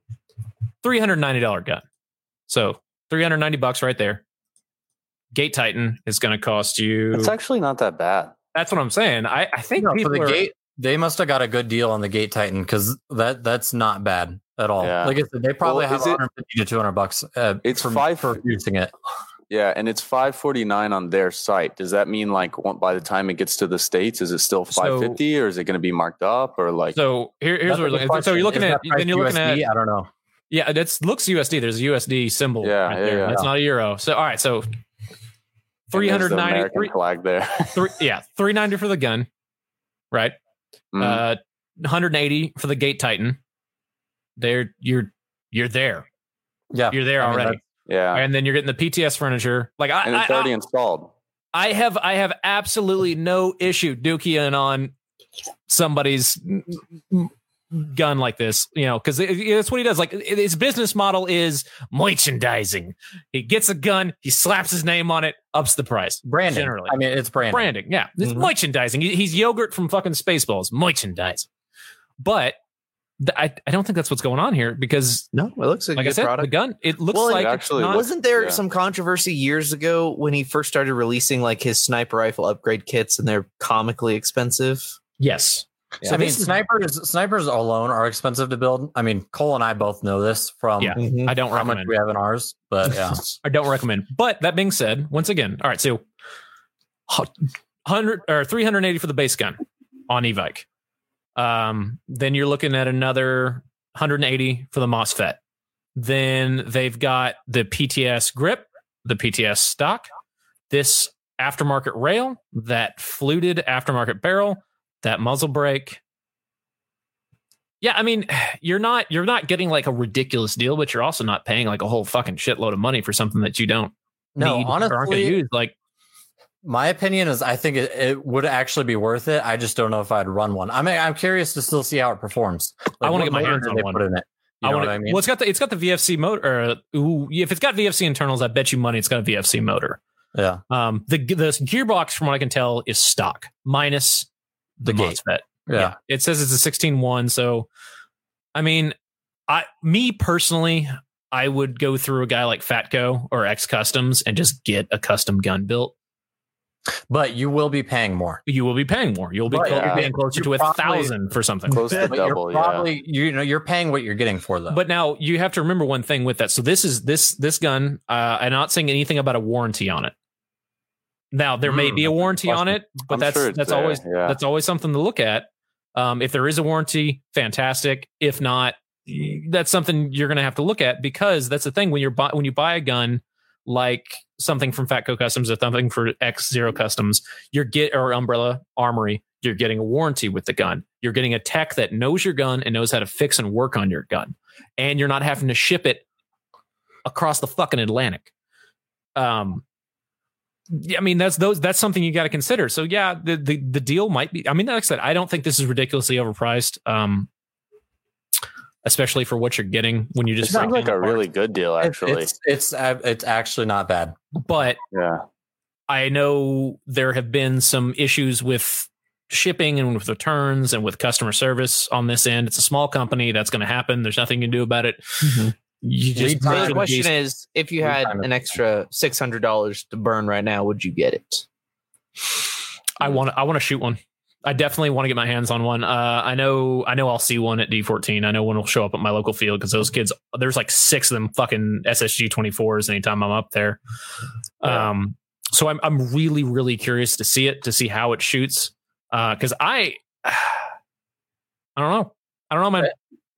$390 gun. So 390 bucks right there. Gate Titan is going to cost you. It's actually not that bad. That's what I'm saying. I, I think you know, for people the are, gate they must have got a good deal on the gate titan because that that's not bad at all Yeah. like i said they probably Well, have is it- to 200 bucks uh, It's for, five- for using it Yeah, and it's five forty nine on their site. Does that mean like by the time it gets to the states, is it still So- five fifty, or is it going to be marked up, or like? So here, here's That's what we're looking at. So you're looking question. at then you're price looking at I don't know. Yeah, that's looks USD. There's a USD symbol. Yeah, right yeah, there. yeah. That's not a euro. So all right, so and three hundred the three. flag there. (laughs) Three, yeah, three ninety for the gun, right? Mhm. Uh, one hundred eighty for the Gate Titan. There, you're you're there. Yeah, You're there I mean, already, yeah, and then you're getting the PTS furniture. Like I, and it's I, already I, installed. I have, I have absolutely no issue dookie and on somebody's gun like this, you know, because that's what he does. Like his business model is merchandising. He gets a gun, he slaps his name on it, ups the price. branding. Generally. I mean, it's branding. Branding, yeah, it's Mhm. merchandising. He- He's yogurt from fucking Spaceballs, merchandising. But th- I, I don't think that's what's going on here because, No, it looks like, like a I good said, the gun it looks Well, it like actually not, Wasn't there Yeah. some controversy years ago when he first started releasing like his sniper rifle upgrade kits and they're comically expensive? yes. Yeah. So I mean, snipers snipers alone are expensive to build. I mean, Cole and I both know this from Yeah. Mhm. I don't how much recommend. we have in ours. But yeah, (laughs) I don't recommend. But that being said, once again, all right, so 100 or 380 for the base gun on Evike. Um, then you're looking at another 180 for the MOSFET. Then they've got the PTS grip, the PTS stock, this aftermarket rail, that fluted aftermarket barrel, that muzzle brake. Yeah, I mean, (sighs) you're not you're not getting like a ridiculous deal, but you're also not paying like a whole fucking shitload of money for something that you don't no, need or aren't going to use. Like, my opinion is I think it, it would actually be worth it. I just don't know if I'd run one. I mean, I'm curious to still see how it performs. I wanna get my hands on one. Put in it. You I want what to. I mean? Well, it's got the it's got the VFC motor. Or, ooh, if it's got VFC internals, I bet you money it's got a VFC motor. yeah, Um, the the gearbox, from what I can tell, is stock minus the, The gate. MOSFET. yeah. It says it's a 16-1. So, I mean, I me personally, I would go through a guy like Fatco or X Customs and just get a custom gun built. But you will be paying more. You will be paying more. You'll be Right, clo- yeah. paying closer You to a thousand for something. Close to double, you're yeah. probably you know you're paying what you're getting for though. But now you have to remember one thing with that. So this is this this gun. Uh, I'm not saying anything about a warranty on it. Now there may Hmm, be a a warranty on it, but I'm that's sure that's there, always yeah. that's always something to look at. Um, if there is a warranty, fantastic. If not, that's something you're going to have to look at because that's the thing when you're buy, when you buy a gun like something from Fatco Customs or something for X Zero Customs, you're get or Umbrella Armory, you're getting a warranty with the gun. You're getting a tech that knows your gun and knows how to fix and work on your gun, and you're not having to ship it across the fucking Atlantic. Um, I mean that's those that's something you got to consider. So yeah, the, the the deal might be. I mean, like I said, I don't think this is ridiculously overpriced. Um, especially for what you're getting when you just It's not Sounds like a the really good deal, actually. it's it's uh, it's actually not bad. But yeah. I know there have been some issues with shipping and with returns and with customer service on this end. It's a small company. That's going to happen. There's nothing you can do about it. You just Lead So time. the question Beast- is, if you had an extra six hundred dollars to burn right now, would you get it? I want to. I want to shoot one. I definitely want to get my hands on one. Uh, I know. I know. I'll see one at D14. I know one will show up at my local field because those kids. There's like six of them fucking SSG 24s anytime I'm up there. Yeah. Um. So I'm I'm really really curious to see it to see how it shoots. Uh, because I. (sighs) I don't know. I don't know, man.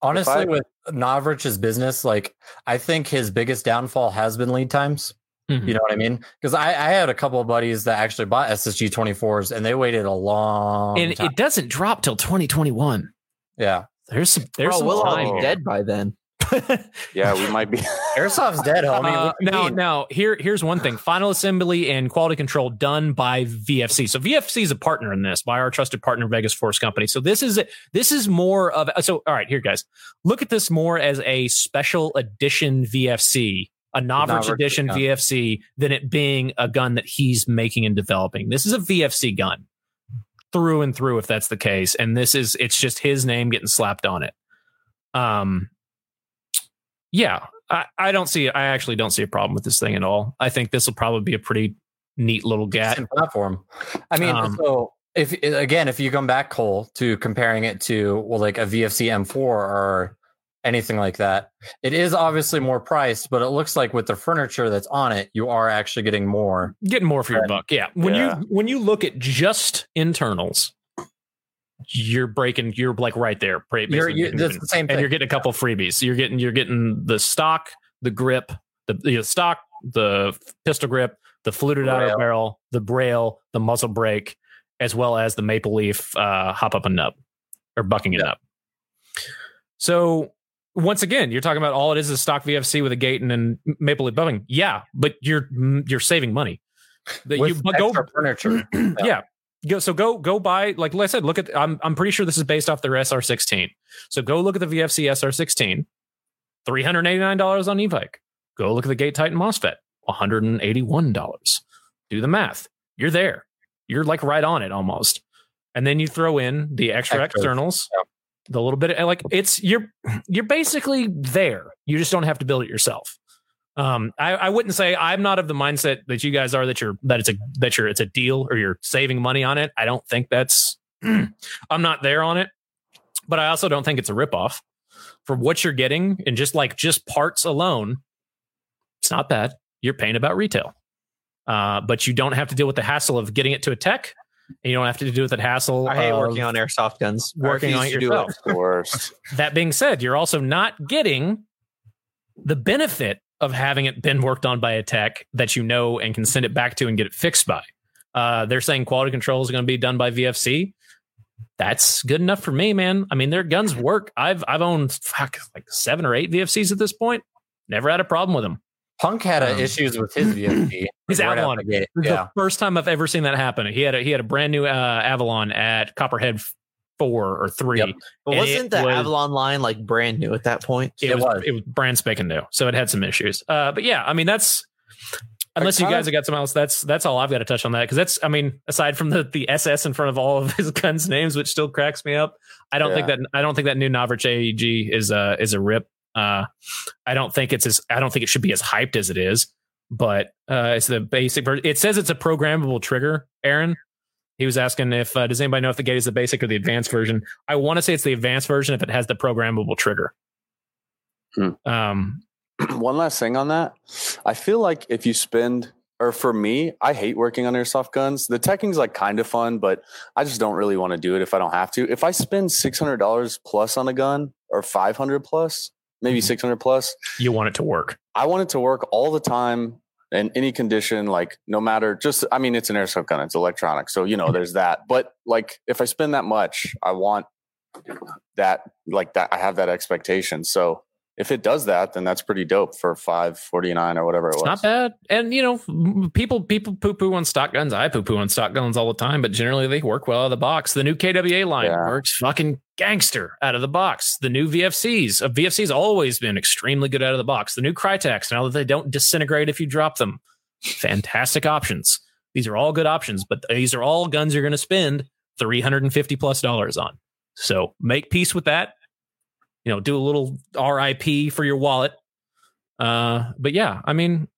Honestly, I- with Novritsch's business, like I think his biggest downfall has been lead times. Mhm. You know what I mean? Because I, I had a couple of buddies that actually bought SSG 24s and they waited a long and time. it doesn't drop till 2021. yeah. There's some. There's Bro, some we'll all be dead by then. Yeah, we might be. (laughs) Airsoft's dead, homie. Uh, What do you now, mean? now here, here's one thing: final assembly and quality control done by VFC. So VFC is a partner in this by our trusted partner Vega Force Company. So this is this is more of so. All right, here, guys, look at this more as a special edition VFC, a Novritsch Novritsch edition gun. VFC, than it being a gun that he's making and developing. This is a VFC gun through and through, if that's the case. And this is it's just his name getting slapped on it. Um, yeah, I, I don't see. I actually don't see a problem with this thing at all. I think this will probably be a pretty neat little gat. Platform. I mean, Um, so if again, if you come back, Cole, to comparing it to well, like a VFC M4 or anything like that, it is obviously more priced, but it looks like with the furniture that's on it, you are actually getting more. Getting more for your buck. Yeah. When Yeah. you when you look at just internals, you're breaking. You're like right there. You're, you, getting that's the same and you're getting a couple freebies. You're getting you're getting the stock, the grip, the, the stock, the pistol grip, the fluted outer barrel, the braille, the muzzle brake, as well as the maple leaf uh, hop up and nub or bucking it up. So once again, you're talking about all it is is stock VFC with a gate and then maple leaf bumping. Yeah, but you're you're saving money. That with you go furniture. (clears throat) yeah. Go so go go buy like I said, look at I'm I'm pretty sure this is based off their SR16. So go look at the VFC SR16, $389 on Evike. Go look at the Gate Titan MOSFET, $181. Do the math. You're there. You're like right on it almost. And then you throw in the extra Extras. externals. the little bit like it's you're you're basically there. You just don't have to build it yourself. Um, I, I wouldn't say I'm not of the mindset that you guys are that you're that it's a that you're it's a deal or you're saving money on it. I don't think that's (clears throat) I'm not there on it, but I also don't think it's a ripoff for what you're getting and just like just parts alone. It's not bad. You're paying about retail, uh, but you don't have to deal with the hassle of getting it to a tech. And you don't have to deal with the hassle. I hate of working on airsoft guns. Working on refuse it to do yourself. The worst. That being said, you're also not getting the benefit of having it been worked on by a tech that you know and can send it back to and get it fixed by. Uh, they're saying quality control is going to be done by VFC. That's good enough for me, man. I mean, their guns work. I've I've owned fuck like seven or eight VFCs at this point. Never had a problem with them. Punk had uh, Um, issues with his VFD. His right out Avalon. the gate. This is Yeah. the first time I've ever seen that happen. He had a he had a brand new uh, Avalon at Copperhead four or three. Yep. But wasn't it the was- Avalon line like brand new at that point? It, It was, was. it was brand spanking new, so it had some issues. Uh, but yeah, I mean that's unless you guys have got something else. That's that's all I've got to touch on that because that's I mean aside from the the SS in front of all of his (laughs) guns names, which still cracks me up. I don't think that I don't think that new Novritsch AEG is a is a rip. Uh, I don't think it's as I don't think it should be as hyped as it is. But uh, it's the basic. It says it's a programmable trigger. Aaron, he was asking if uh, does anybody know if the gate is the basic or the advanced version. I want to say it's the advanced version if it has the programmable trigger. Hmm. Um, (clears throat) One last thing on that. I feel like if you spend, or for me, I hate working on airsoft guns. The teching's like kind of fun, but I just don't really want to do it if I don't have to. If I spend six hundred dollars plus on a gun, or five hundred plus, maybe Mhm. six hundred plus, you want it to work. I want it to work all the time in any condition, like no matter just, I mean, it's an airsoft gun, it's electronic. So, you know, there's that. But like, if I spend that much, I want that, like that, I have that expectation. So if it does that, then that's pretty dope for 549 or whatever it It's was. not bad. And you know, people people poo poo on stock guns. I poo poo on stock guns all the time, but generally they work well out of the box. The new KWA line Yeah. works fucking gangster out of the box. The new VFCs, uh, VFC's always been extremely good out of the box. The new Krytac, now that they don't disintegrate if you drop them, fantastic options. These are all good options, but these are all guns you're going to spend 350 plus dollars on. So make peace with that. You know, do a little RIP for your wallet. Uh, but yeah, I mean,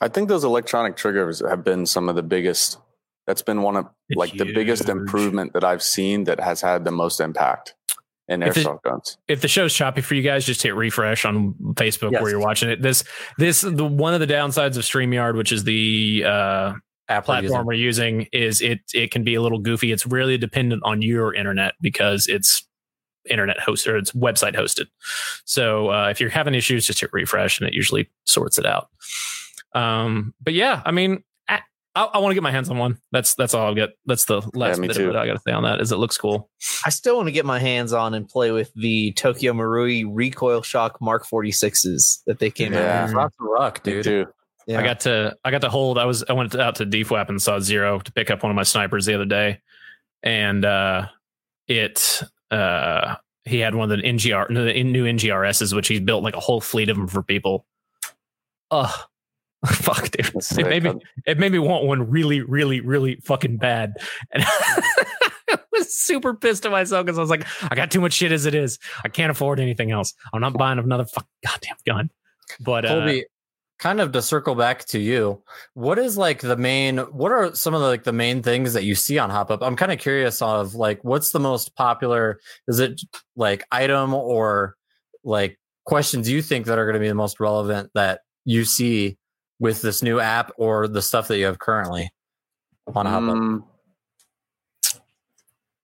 I think those electronic triggers have been some of the biggest, that's been one of It's like the biggest improvement that I've seen that has had the most impact in If it- airsoft guns. if the show's choppy for you guys, just hit refresh on Facebook Yes. where you're watching it. This this the one of the downsides of StreamYard, which is the uh, Apple platform we're using, is it it can be a little goofy. It's really dependent on your internet because it's internet hosted or it's website hosted. So uh, if you're having issues, just hit refresh and it usually sorts it out. Um, but yeah, I mean, I, I, I want to get my hands on one. That's that's all I've got. That's the last me bit too. of it I got to say on that. Is it looks cool. I still want to get my hands on and play with the Tokyo Marui Recoil Shock Mark 46s that they came Yeah. out with. Rock the rock, dude. too. Yeah. I got to I got to hold. I was I went out to DFWAP and saw Zero to pick up one of my snipers the other day, and uh, it uh, he had one of the NGR the new NGRSs, which he's built like a whole fleet of them for people. Ugh, (laughs) fuck, dude. That's It made me it made me want one really, really, really fucking bad, and (laughs) I was super pissed at myself because I was like, I got too much shit as it is. I can't afford anything else. I'm not buying another fuck goddamn gun. But uh, Colby, kind of to circle back to you, what is like the main? What are some of the, like the main things that you see on HopUp? I'm kind of curious of like what's the most popular? Is it like item or like questions you think that are going to be the most relevant that you see with this new app or the stuff that you have currently on HopUp? Mm,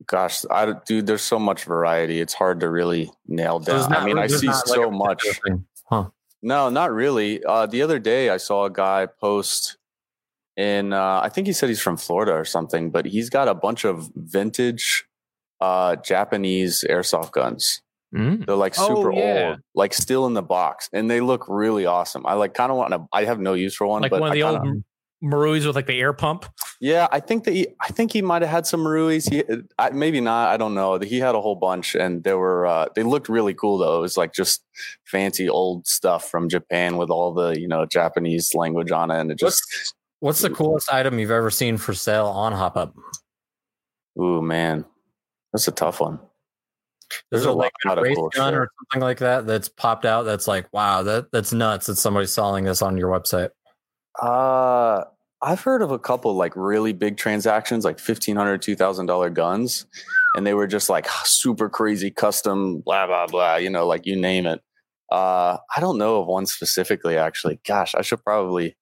gosh, I dude, there's so much variety. It's hard to really nail So there's down. I mean, I see not, like, so much. thing. No, not really. Uh, the other day, I saw a guy post in. Uh, I think he said he's from Florida or something, but he's got a bunch of vintage uh, Japanese airsoft guns. mm. They're like Oh, super yeah. old, like still in the box, and they look really awesome. I like kind of want to. I have no use for one, like but one of I the kinda- old Maruis with like the air pump. Yeah, I think that he, I think he might have had some Maruis. He, I, maybe not. I don't know. He had a whole bunch, and they were uh, they looked really cool though. It was like just fancy old stuff from Japan with all the you know Japanese language on it, and it just What's the coolest item you've ever seen for sale on HopUp? ooh man, that's a tough one. There's Is a it like lot a of race cool gun shit. or something like that that's popped out? That's like, wow, that that's nuts. That somebody's selling this on your website. Uh, I've heard of a couple like really big transactions, like fifteen hundred, two thousand dollar guns, and they were just like (sighs) super crazy custom, blah blah blah. You know, like you name it. Uh, I don't know of one specifically. Actually, gosh, I should probably,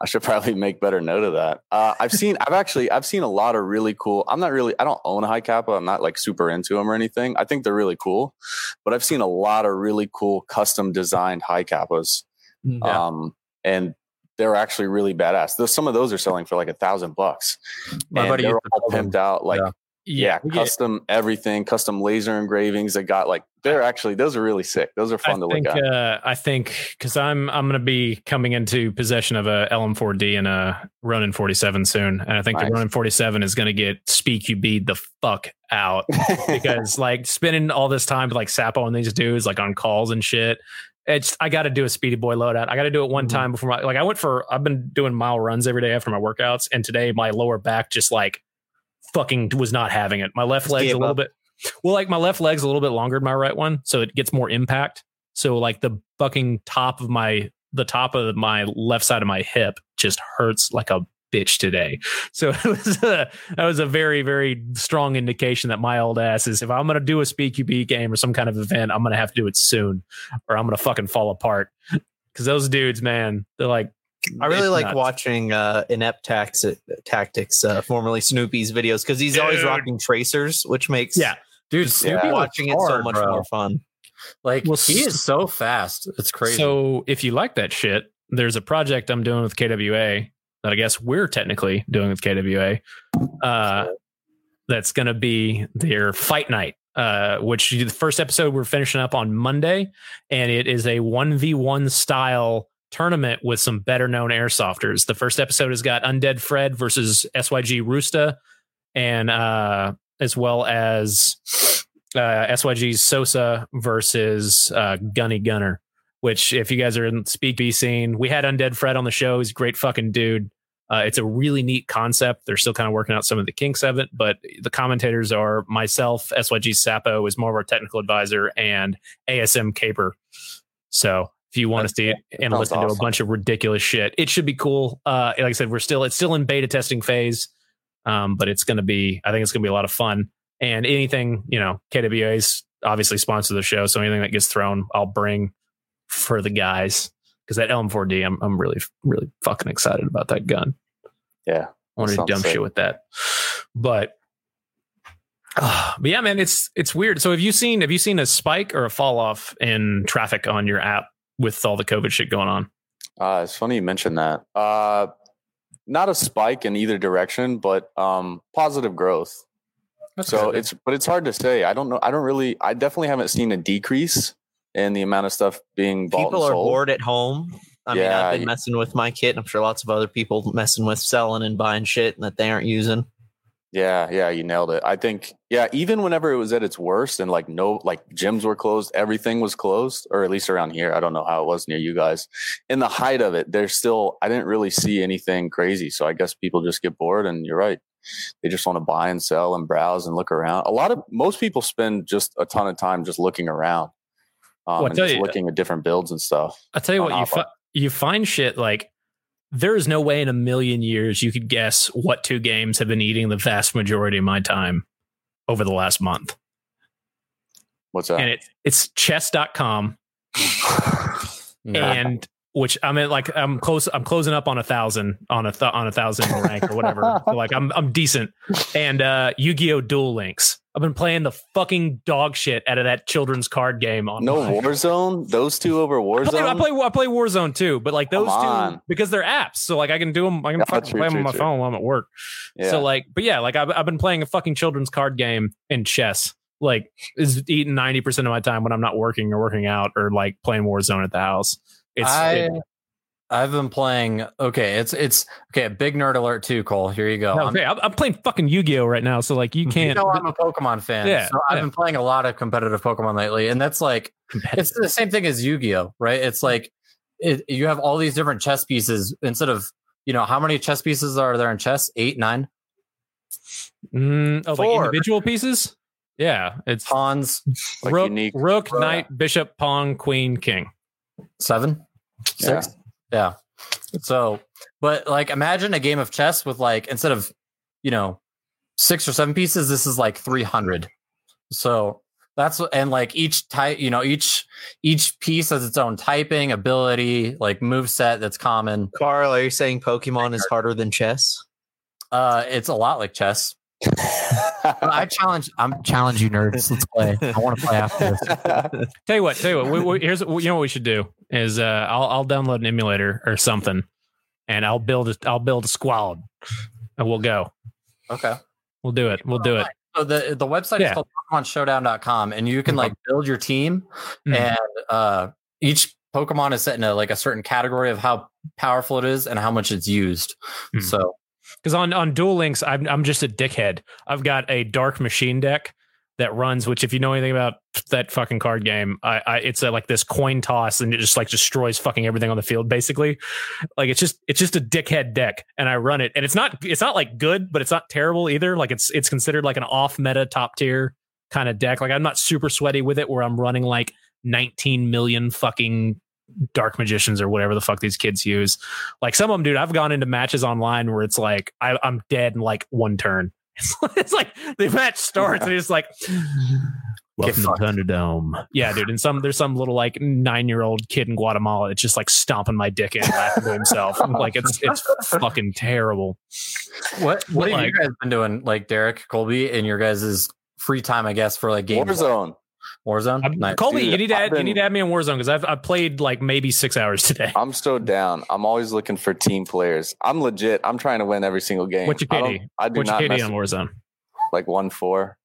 I should (laughs) probably make better note of that. Uh, I've seen, I've actually, I've seen a lot of really cool. I'm not really, I don't own a Hi-Capa. I'm not like super into them or anything. I think they're really cool, but I've seen a lot of really cool custom designed Hi-Capas. Yeah. Um, and they're actually really badass. Those, some of those are selling for like a thousand bucks. My and buddy they're all pimped out, like Yeah. yeah, we get- custom everything, custom laser engravings. They got like they're actually those are really sick. Those are I fun to think look at. uh, I think because I'm I'm gonna be coming into possession of a LM4D and a Ronin 47 soon, and I think Nice. the Ronin 47 is gonna get speak you bead the fuck out (laughs) because like spending all this time like Sapo and these dudes like on calls and shit. It's I got to do a speedy boy loadout. I got to do it one Mhm. time before my like I went for I've been doing mile runs every day after my workouts, and today my lower back just like fucking was not having it. My left leg's a little up. bit well, like my left leg's a little bit longer than my right one, so it gets more impact. So like the fucking top of my the top of my left side of my hip just hurts like a bitch today. So (laughs) it was a, that was a very very strong indication that my old ass is if I'm gonna do a speed QB game or some kind of event, I'm gonna have to do it soon, or I'm gonna fucking fall apart. Because those dudes, man, they're like. I really like nuts. watching uh, inept tax- tactics, uh, formerly Snoopy's videos, because he's always rocking tracers, which makes Yeah, Dude, yeah, Snoopy was watching it so much bro. more fun. Like Well, he is so fast. It's crazy. So if you like that shit, there's a project I'm doing with KWA that I guess we're technically doing with KWA. Uh, that's going to be their fight night. Uh, which the first episode we're finishing up on Monday, and it is a one v one style tournament with some better known airsofters. The first episode has got Undead Fred versus SYG Roosta, and uh, as well as uh, SYG's Sosa versus uh, Gunny Gunner which if you guys are in the Speak B scene, we had Undead Fred on the show. He's a great fucking dude. Uh, it's a really neat concept. They're still kind of working out some of the kinks of it, but the commentators are myself, SYG Sapo is more of our technical advisor, and ASM Caper. So if you want to see it and listen to a bunch of ridiculous shit, it should be cool. Uh, like I said, we're still it's still in beta testing phase, um, but it's going to be. I think it's going to be a lot of fun. And anything you know, KWA's obviously sponsor the show, so anything that gets thrown, I'll bring for the guys because that LM4D, I'm I'm really really fucking excited about that gun. Yeah. I wanted to dump sick. shit with that, but. uh, but yeah, man, it's it's weird. So have you seen have you seen a spike or a fall off in traffic on your app with all the COVID shit going on? Uh, it's funny you mentioned that. Uh, not a spike in either direction, but um, positive growth. so it's but it's hard to say. I don't know. I don't really. I definitely haven't seen a decrease in the amount of stuff being bought People and are sold. bored at home. I mean, Yeah, I've been messing with my kit. and I'm sure lots of other people messing with selling and buying shit that they aren't using. Yeah, yeah, you nailed it. I think, yeah, even whenever it was at its worst and like no, like gyms were closed, everything was closed, or at least around here. I don't know how it was near you guys. In the height of it, there's still, I didn't really see anything crazy. So I guess people just get bored, and you're right. They just want to buy and sell and browse and look around. A lot of, most people spend just a ton of time just looking around um, Well, and just you- looking at different builds and stuff. I'll tell you what, you fi- you find shit like there is no way in a million years you could guess what two games have been eating the vast majority of my time over the last month. What's that? And it, it's chess.com (laughs) and which I'm at like I'm close I'm closing up on a thousand on a th- on a thousand rank or whatever. (laughs) So, like I'm I'm decent. And uh Yu-Gi-Oh! Duel Links. I've been playing the fucking dog shit out of that children's card game on no Warzone? Those two over I Warzone? play, I play I play Warzone too, but like those Come two on. because they're apps, so like I can do them. I can Yeah, fucking true, play them true, on my true. phone while I'm at work. yeah. So like, but yeah, like I've I've been playing a fucking children's card game in chess. Like is eating ninety percent of my time when I'm not working or working out or like playing Warzone at the house. It's I it- I've been playing. Okay, it's it's okay. Big nerd alert too, Cole. Here you go. no, okay, I'm, I'm playing fucking Yu-Gi-Oh right now, so like you you can't. know I'm a Pokemon fan. Yeah, so I've yeah. been playing a lot of competitive Pokemon lately, and that's like it's the same thing as Yu-Gi-Oh, right? It's like it, you have all these different chess pieces instead of you know how many chess pieces are there in chess? Eight, nine. Mm, oh, like Four. individual pieces. Yeah, it's Pawns Like rook, unique. rook, knight, bishop, pawn, queen, king. seven, Yeah. Six. Yeah. So, but like, imagine a game of chess with like instead of you know six or seven pieces, this is like three hundred. So that's and like each type, you know, each each piece has its own typing ability, like move set that's common. Carl, are you saying Pokemon is harder than chess? Uh, it's a lot like chess. I challenge. I'm challenge you nerds. Let's play. I want to play after this. (laughs) Tell you what, tell you what. We, we, here's you know what we should do is uh, I'll I'll download an emulator or something, and I'll build a, I'll build a squad, and we'll go. Okay. We'll do it. We'll do it. So the the website Yeah. is called PokemonShowdown.com, and you can like build your team, Mhm. and uh, each Pokemon is set in a like a certain category of how powerful it is and how much it's used. Hmm. So Because on on Duel Links, I'm I'm just a dickhead. I've got a Dark Machine deck that runs. Which, if you know anything about that fucking card game, I, I it's a, like this coin toss, and it just like destroys fucking everything on the field. Basically, like it's just it's just a dickhead deck, and I run it, and it's not it's not like good, but it's not terrible either. Like it's it's considered like an off meta top tier kind of deck. Like I'm not super sweaty with it, where I'm running like 19 million fucking dark magicians or whatever the fuck these kids use. Like some of them, dude, I've gone into matches online where it's like I, I'm dead in like one turn. (laughs) It's, like the match starts and it's like (sighs) welcome to fucked. Thunderdome. Yeah, dude. And some there's some little like nine year old kid in Guatemala that's just like stomping my dick in and laughing to himself. (laughs) like it's it's fucking terrible. what what have like- you guys been doing, like Derek Colby, in your guys' free time? I guess for like games. Warzone. Warzone. I'm- Nice. Colby, Dude, you need to I've you need to add me on Warzone because I've I've played like maybe six hours today. I'm so down. I'm always looking for team players. I'm legit. I'm trying to win every single game. What's your I don't- KD? I do What's your not KD on Warzone? like one four.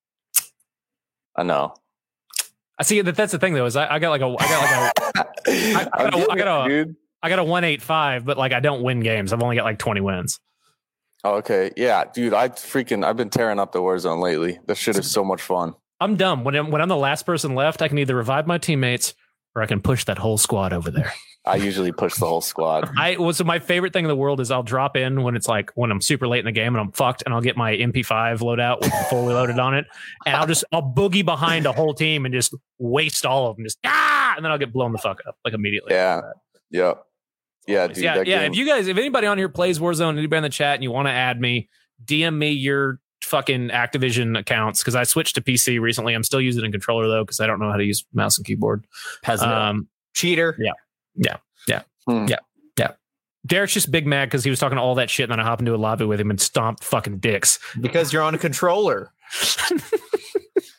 I know. I see that that's the thing though is I, I got like a I got like a (laughs) I, I got a, I I it, gotta- dude. I got a one eight five, but like I don't win games. I've only got like twenty wins. Oh, okay, yeah, dude. I freaking I've been tearing up the Warzone lately. This shit is so much fun. I'm dumb. When I'm when I'm the last person left, I can either revive my teammates or I can push that whole squad over there. I usually push the whole squad. (laughs) I well, so my favorite thing in the world is I'll drop in when it's like when I'm super late in the game and I'm fucked, and I'll get my MP5 loadout with fully loaded on it, and I'll just I'll boogie behind a whole team and just waste all of them, just ah, and then I'll get blown the fuck up like immediately. Yeah, yep, yeah, dude. yeah, yeah. game- If you guys, if anybody on here plays Warzone, anybody in the chat, and you want to add me, DM me your fucking Activision accounts because I switched to PC recently. I'm still using a controller though because I don't know how to use mouse and keyboard. Peasant. Um, Cheater. Hmm. Derek's just big mad because he was talking all that shit, and then I hop into a lobby with him and stomp fucking dicks. Because you're on a controller. (laughs)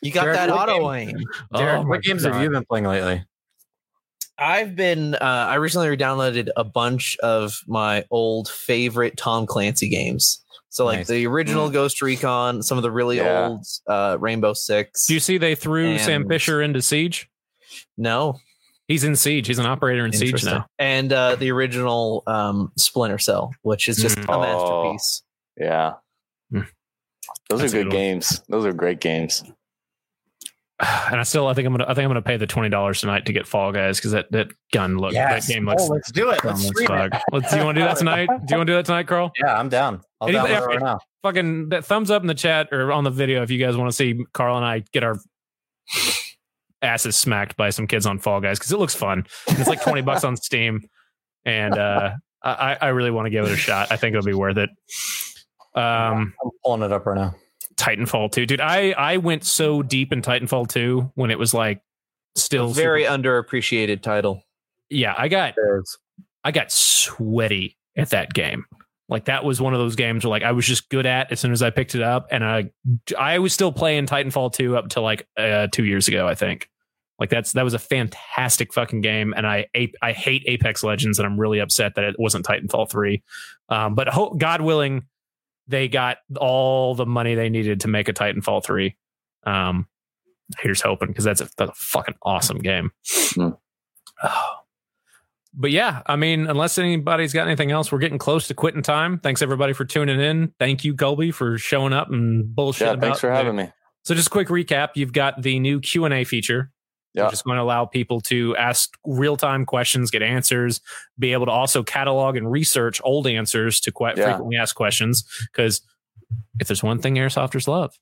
You got Derek, that auto aim. Derek, Oh my what games God. have you been playing lately? I've been. Uh, I recently re-downloaded a bunch of my old favorite Tom Clancy games. So like Nice. the original Ghost Recon, some of the really Yeah. old uh, Rainbow Six. Do you see they threw Sam Fisher into Siege? no, He's in Siege. He's an operator in Siege now. and uh, the original um, Splinter Cell, which is just Mm. a Oh. masterpiece. yeah. Hmm. Those That's are good good games. Those are great games. (sighs) And I still, I think I'm gonna, I think I'm gonna pay the twenty dollars tonight to get Fall Guys because that that gun look, that game looks. oh, let's do it. dumb Let's as stream it. Let's, do you want to do that tonight? Do you want to do that tonight, Carl? (laughs) Yeah, I'm down. I'll Anybody- download right now. Fucking that thumbs up in the chat or on the video if you guys want to see Carl and I get our asses smacked by some kids on Fall Guys because it looks fun. And it's like twenty bucks on Steam, and uh, I, I really want to give it a shot. I think it'll be worth it. Um, I'm pulling it up right now. Titanfall 2. Dude, I I went so deep in Titanfall 2 when it was like still Very super- underappreciated title. yeah, I got I got sweaty at that game. Like that was one of those games where like I was just good at as soon as I picked it up and I I was still playing Titanfall 2 up to like uh 2 years ago, I think. Like that's that was a fantastic fucking game and I ape I hate Apex Legends and I'm really upset that it wasn't Titanfall 3. Um but ho- God willing they got all the money they needed to make a Titanfall 3. Um here's hoping because that's a, that's a fucking awesome game. Hmm. (sighs) Oh. But yeah, I mean, unless anybody's got anything else, we're getting close to quitting time. Thanks everybody for tuning in. Thank you, Colby, for showing up and bullshit. Yeah, about thanks for having me. So, just a quick recap: you've got the new Q and A feature, Yeah. which is going to allow people to ask real time questions, get answers, be able to also catalog and research old answers to quite Yeah. frequently asked questions. Because if there's one thing airsofters love,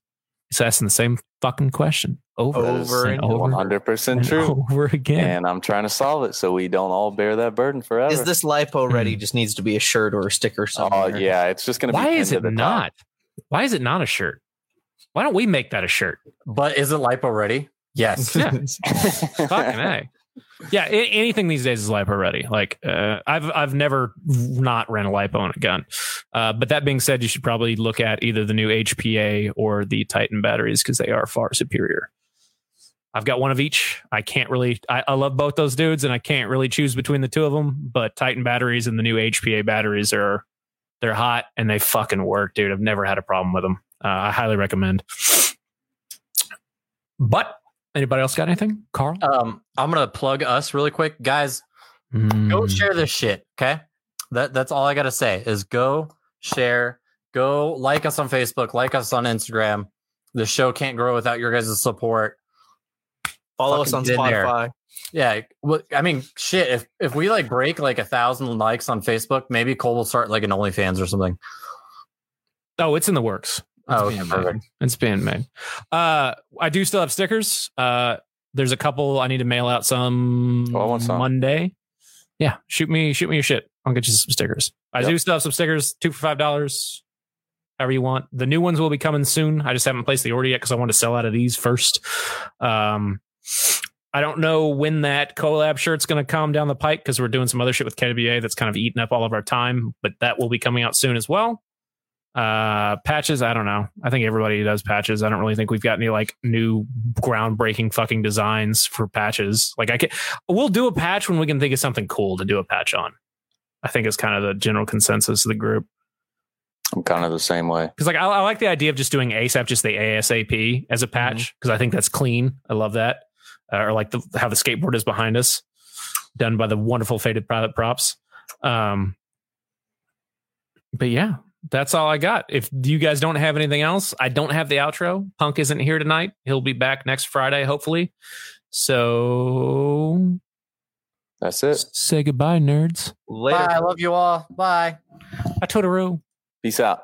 He's asking the same fucking question over, Over and and over, One hundred percent (laughs) and true. over again. And I'm trying to solve it so we don't all bear that burden forever. Is this lipo ready? Hmm. Just needs to be a shirt or a sticker Oh somewhere. yeah, it's just gonna be. Why is it the top. not? Why is it not a shirt? Why don't we make that a shirt? But is it lipo ready? Yes. Yeah. (laughs) Fucking a. Yeah, anything these days is lipo ready. Like uh, I've I've never not ran a lipo on a gun. Uh, but that being said, you should probably look at either the new HPA or the Titan batteries because they are far superior. I've got one of each. I can't really. I, I love both those dudes, and I can't really choose between the two of them. But Titan batteries and the new HPA batteries are they're hot and they fucking work, dude. I've never had a problem with them. Uh, I highly recommend. But anybody else got anything, Carl? Um, I'm gonna plug us really quick, guys. Go Mm. share this shit. Okay. That that's all I gotta say is go share, go like us on Facebook, like us on Instagram. The show can't grow without your guys' support. Follow us on get in there. Spotify. Yeah, well, I mean, shit. If if we like break like a thousand likes on Facebook, maybe Cole will start like an OnlyFans or something. Oh, it's in the works. It's Oh, okay, made. perfect. It's being made. Uh, I do still have stickers. Uh, there's a couple I need to mail out some Oh, some. Monday. Yeah, shoot me, shoot me your shit. I'll get you some stickers. I Yep. do still have some stickers, two for five dollars. However you want. The new ones will be coming soon. I just haven't placed the order yet because I want to sell out of these first. Um, I don't know when that collab shirt's going to come down the pike because we're doing some other shit with KWA that's kind of eating up all of our time, but that will be coming out soon as well. Uh, patches, I don't know. I think everybody does patches. I don't really think we've got any like new groundbreaking fucking designs for patches. Like I can, we'll do a patch when we can think of something cool to do a patch on. I think it's kind of the general consensus of the group. I'm kind of the same way. Because like I, I like the idea of just doing ASAP, just the ASAP as a patch because I think that's clean. I love that. Uh, or like the, how the skateboard is behind us, done by the wonderful faded private props. Um, but yeah, that's all I got. If you guys don't have anything else, I don't have the outro. Punk isn't here tonight. He'll be back next Friday, hopefully. So That's it. say goodbye, nerds. Later. Bye. I love you all. Bye. I Totoro. Peace out.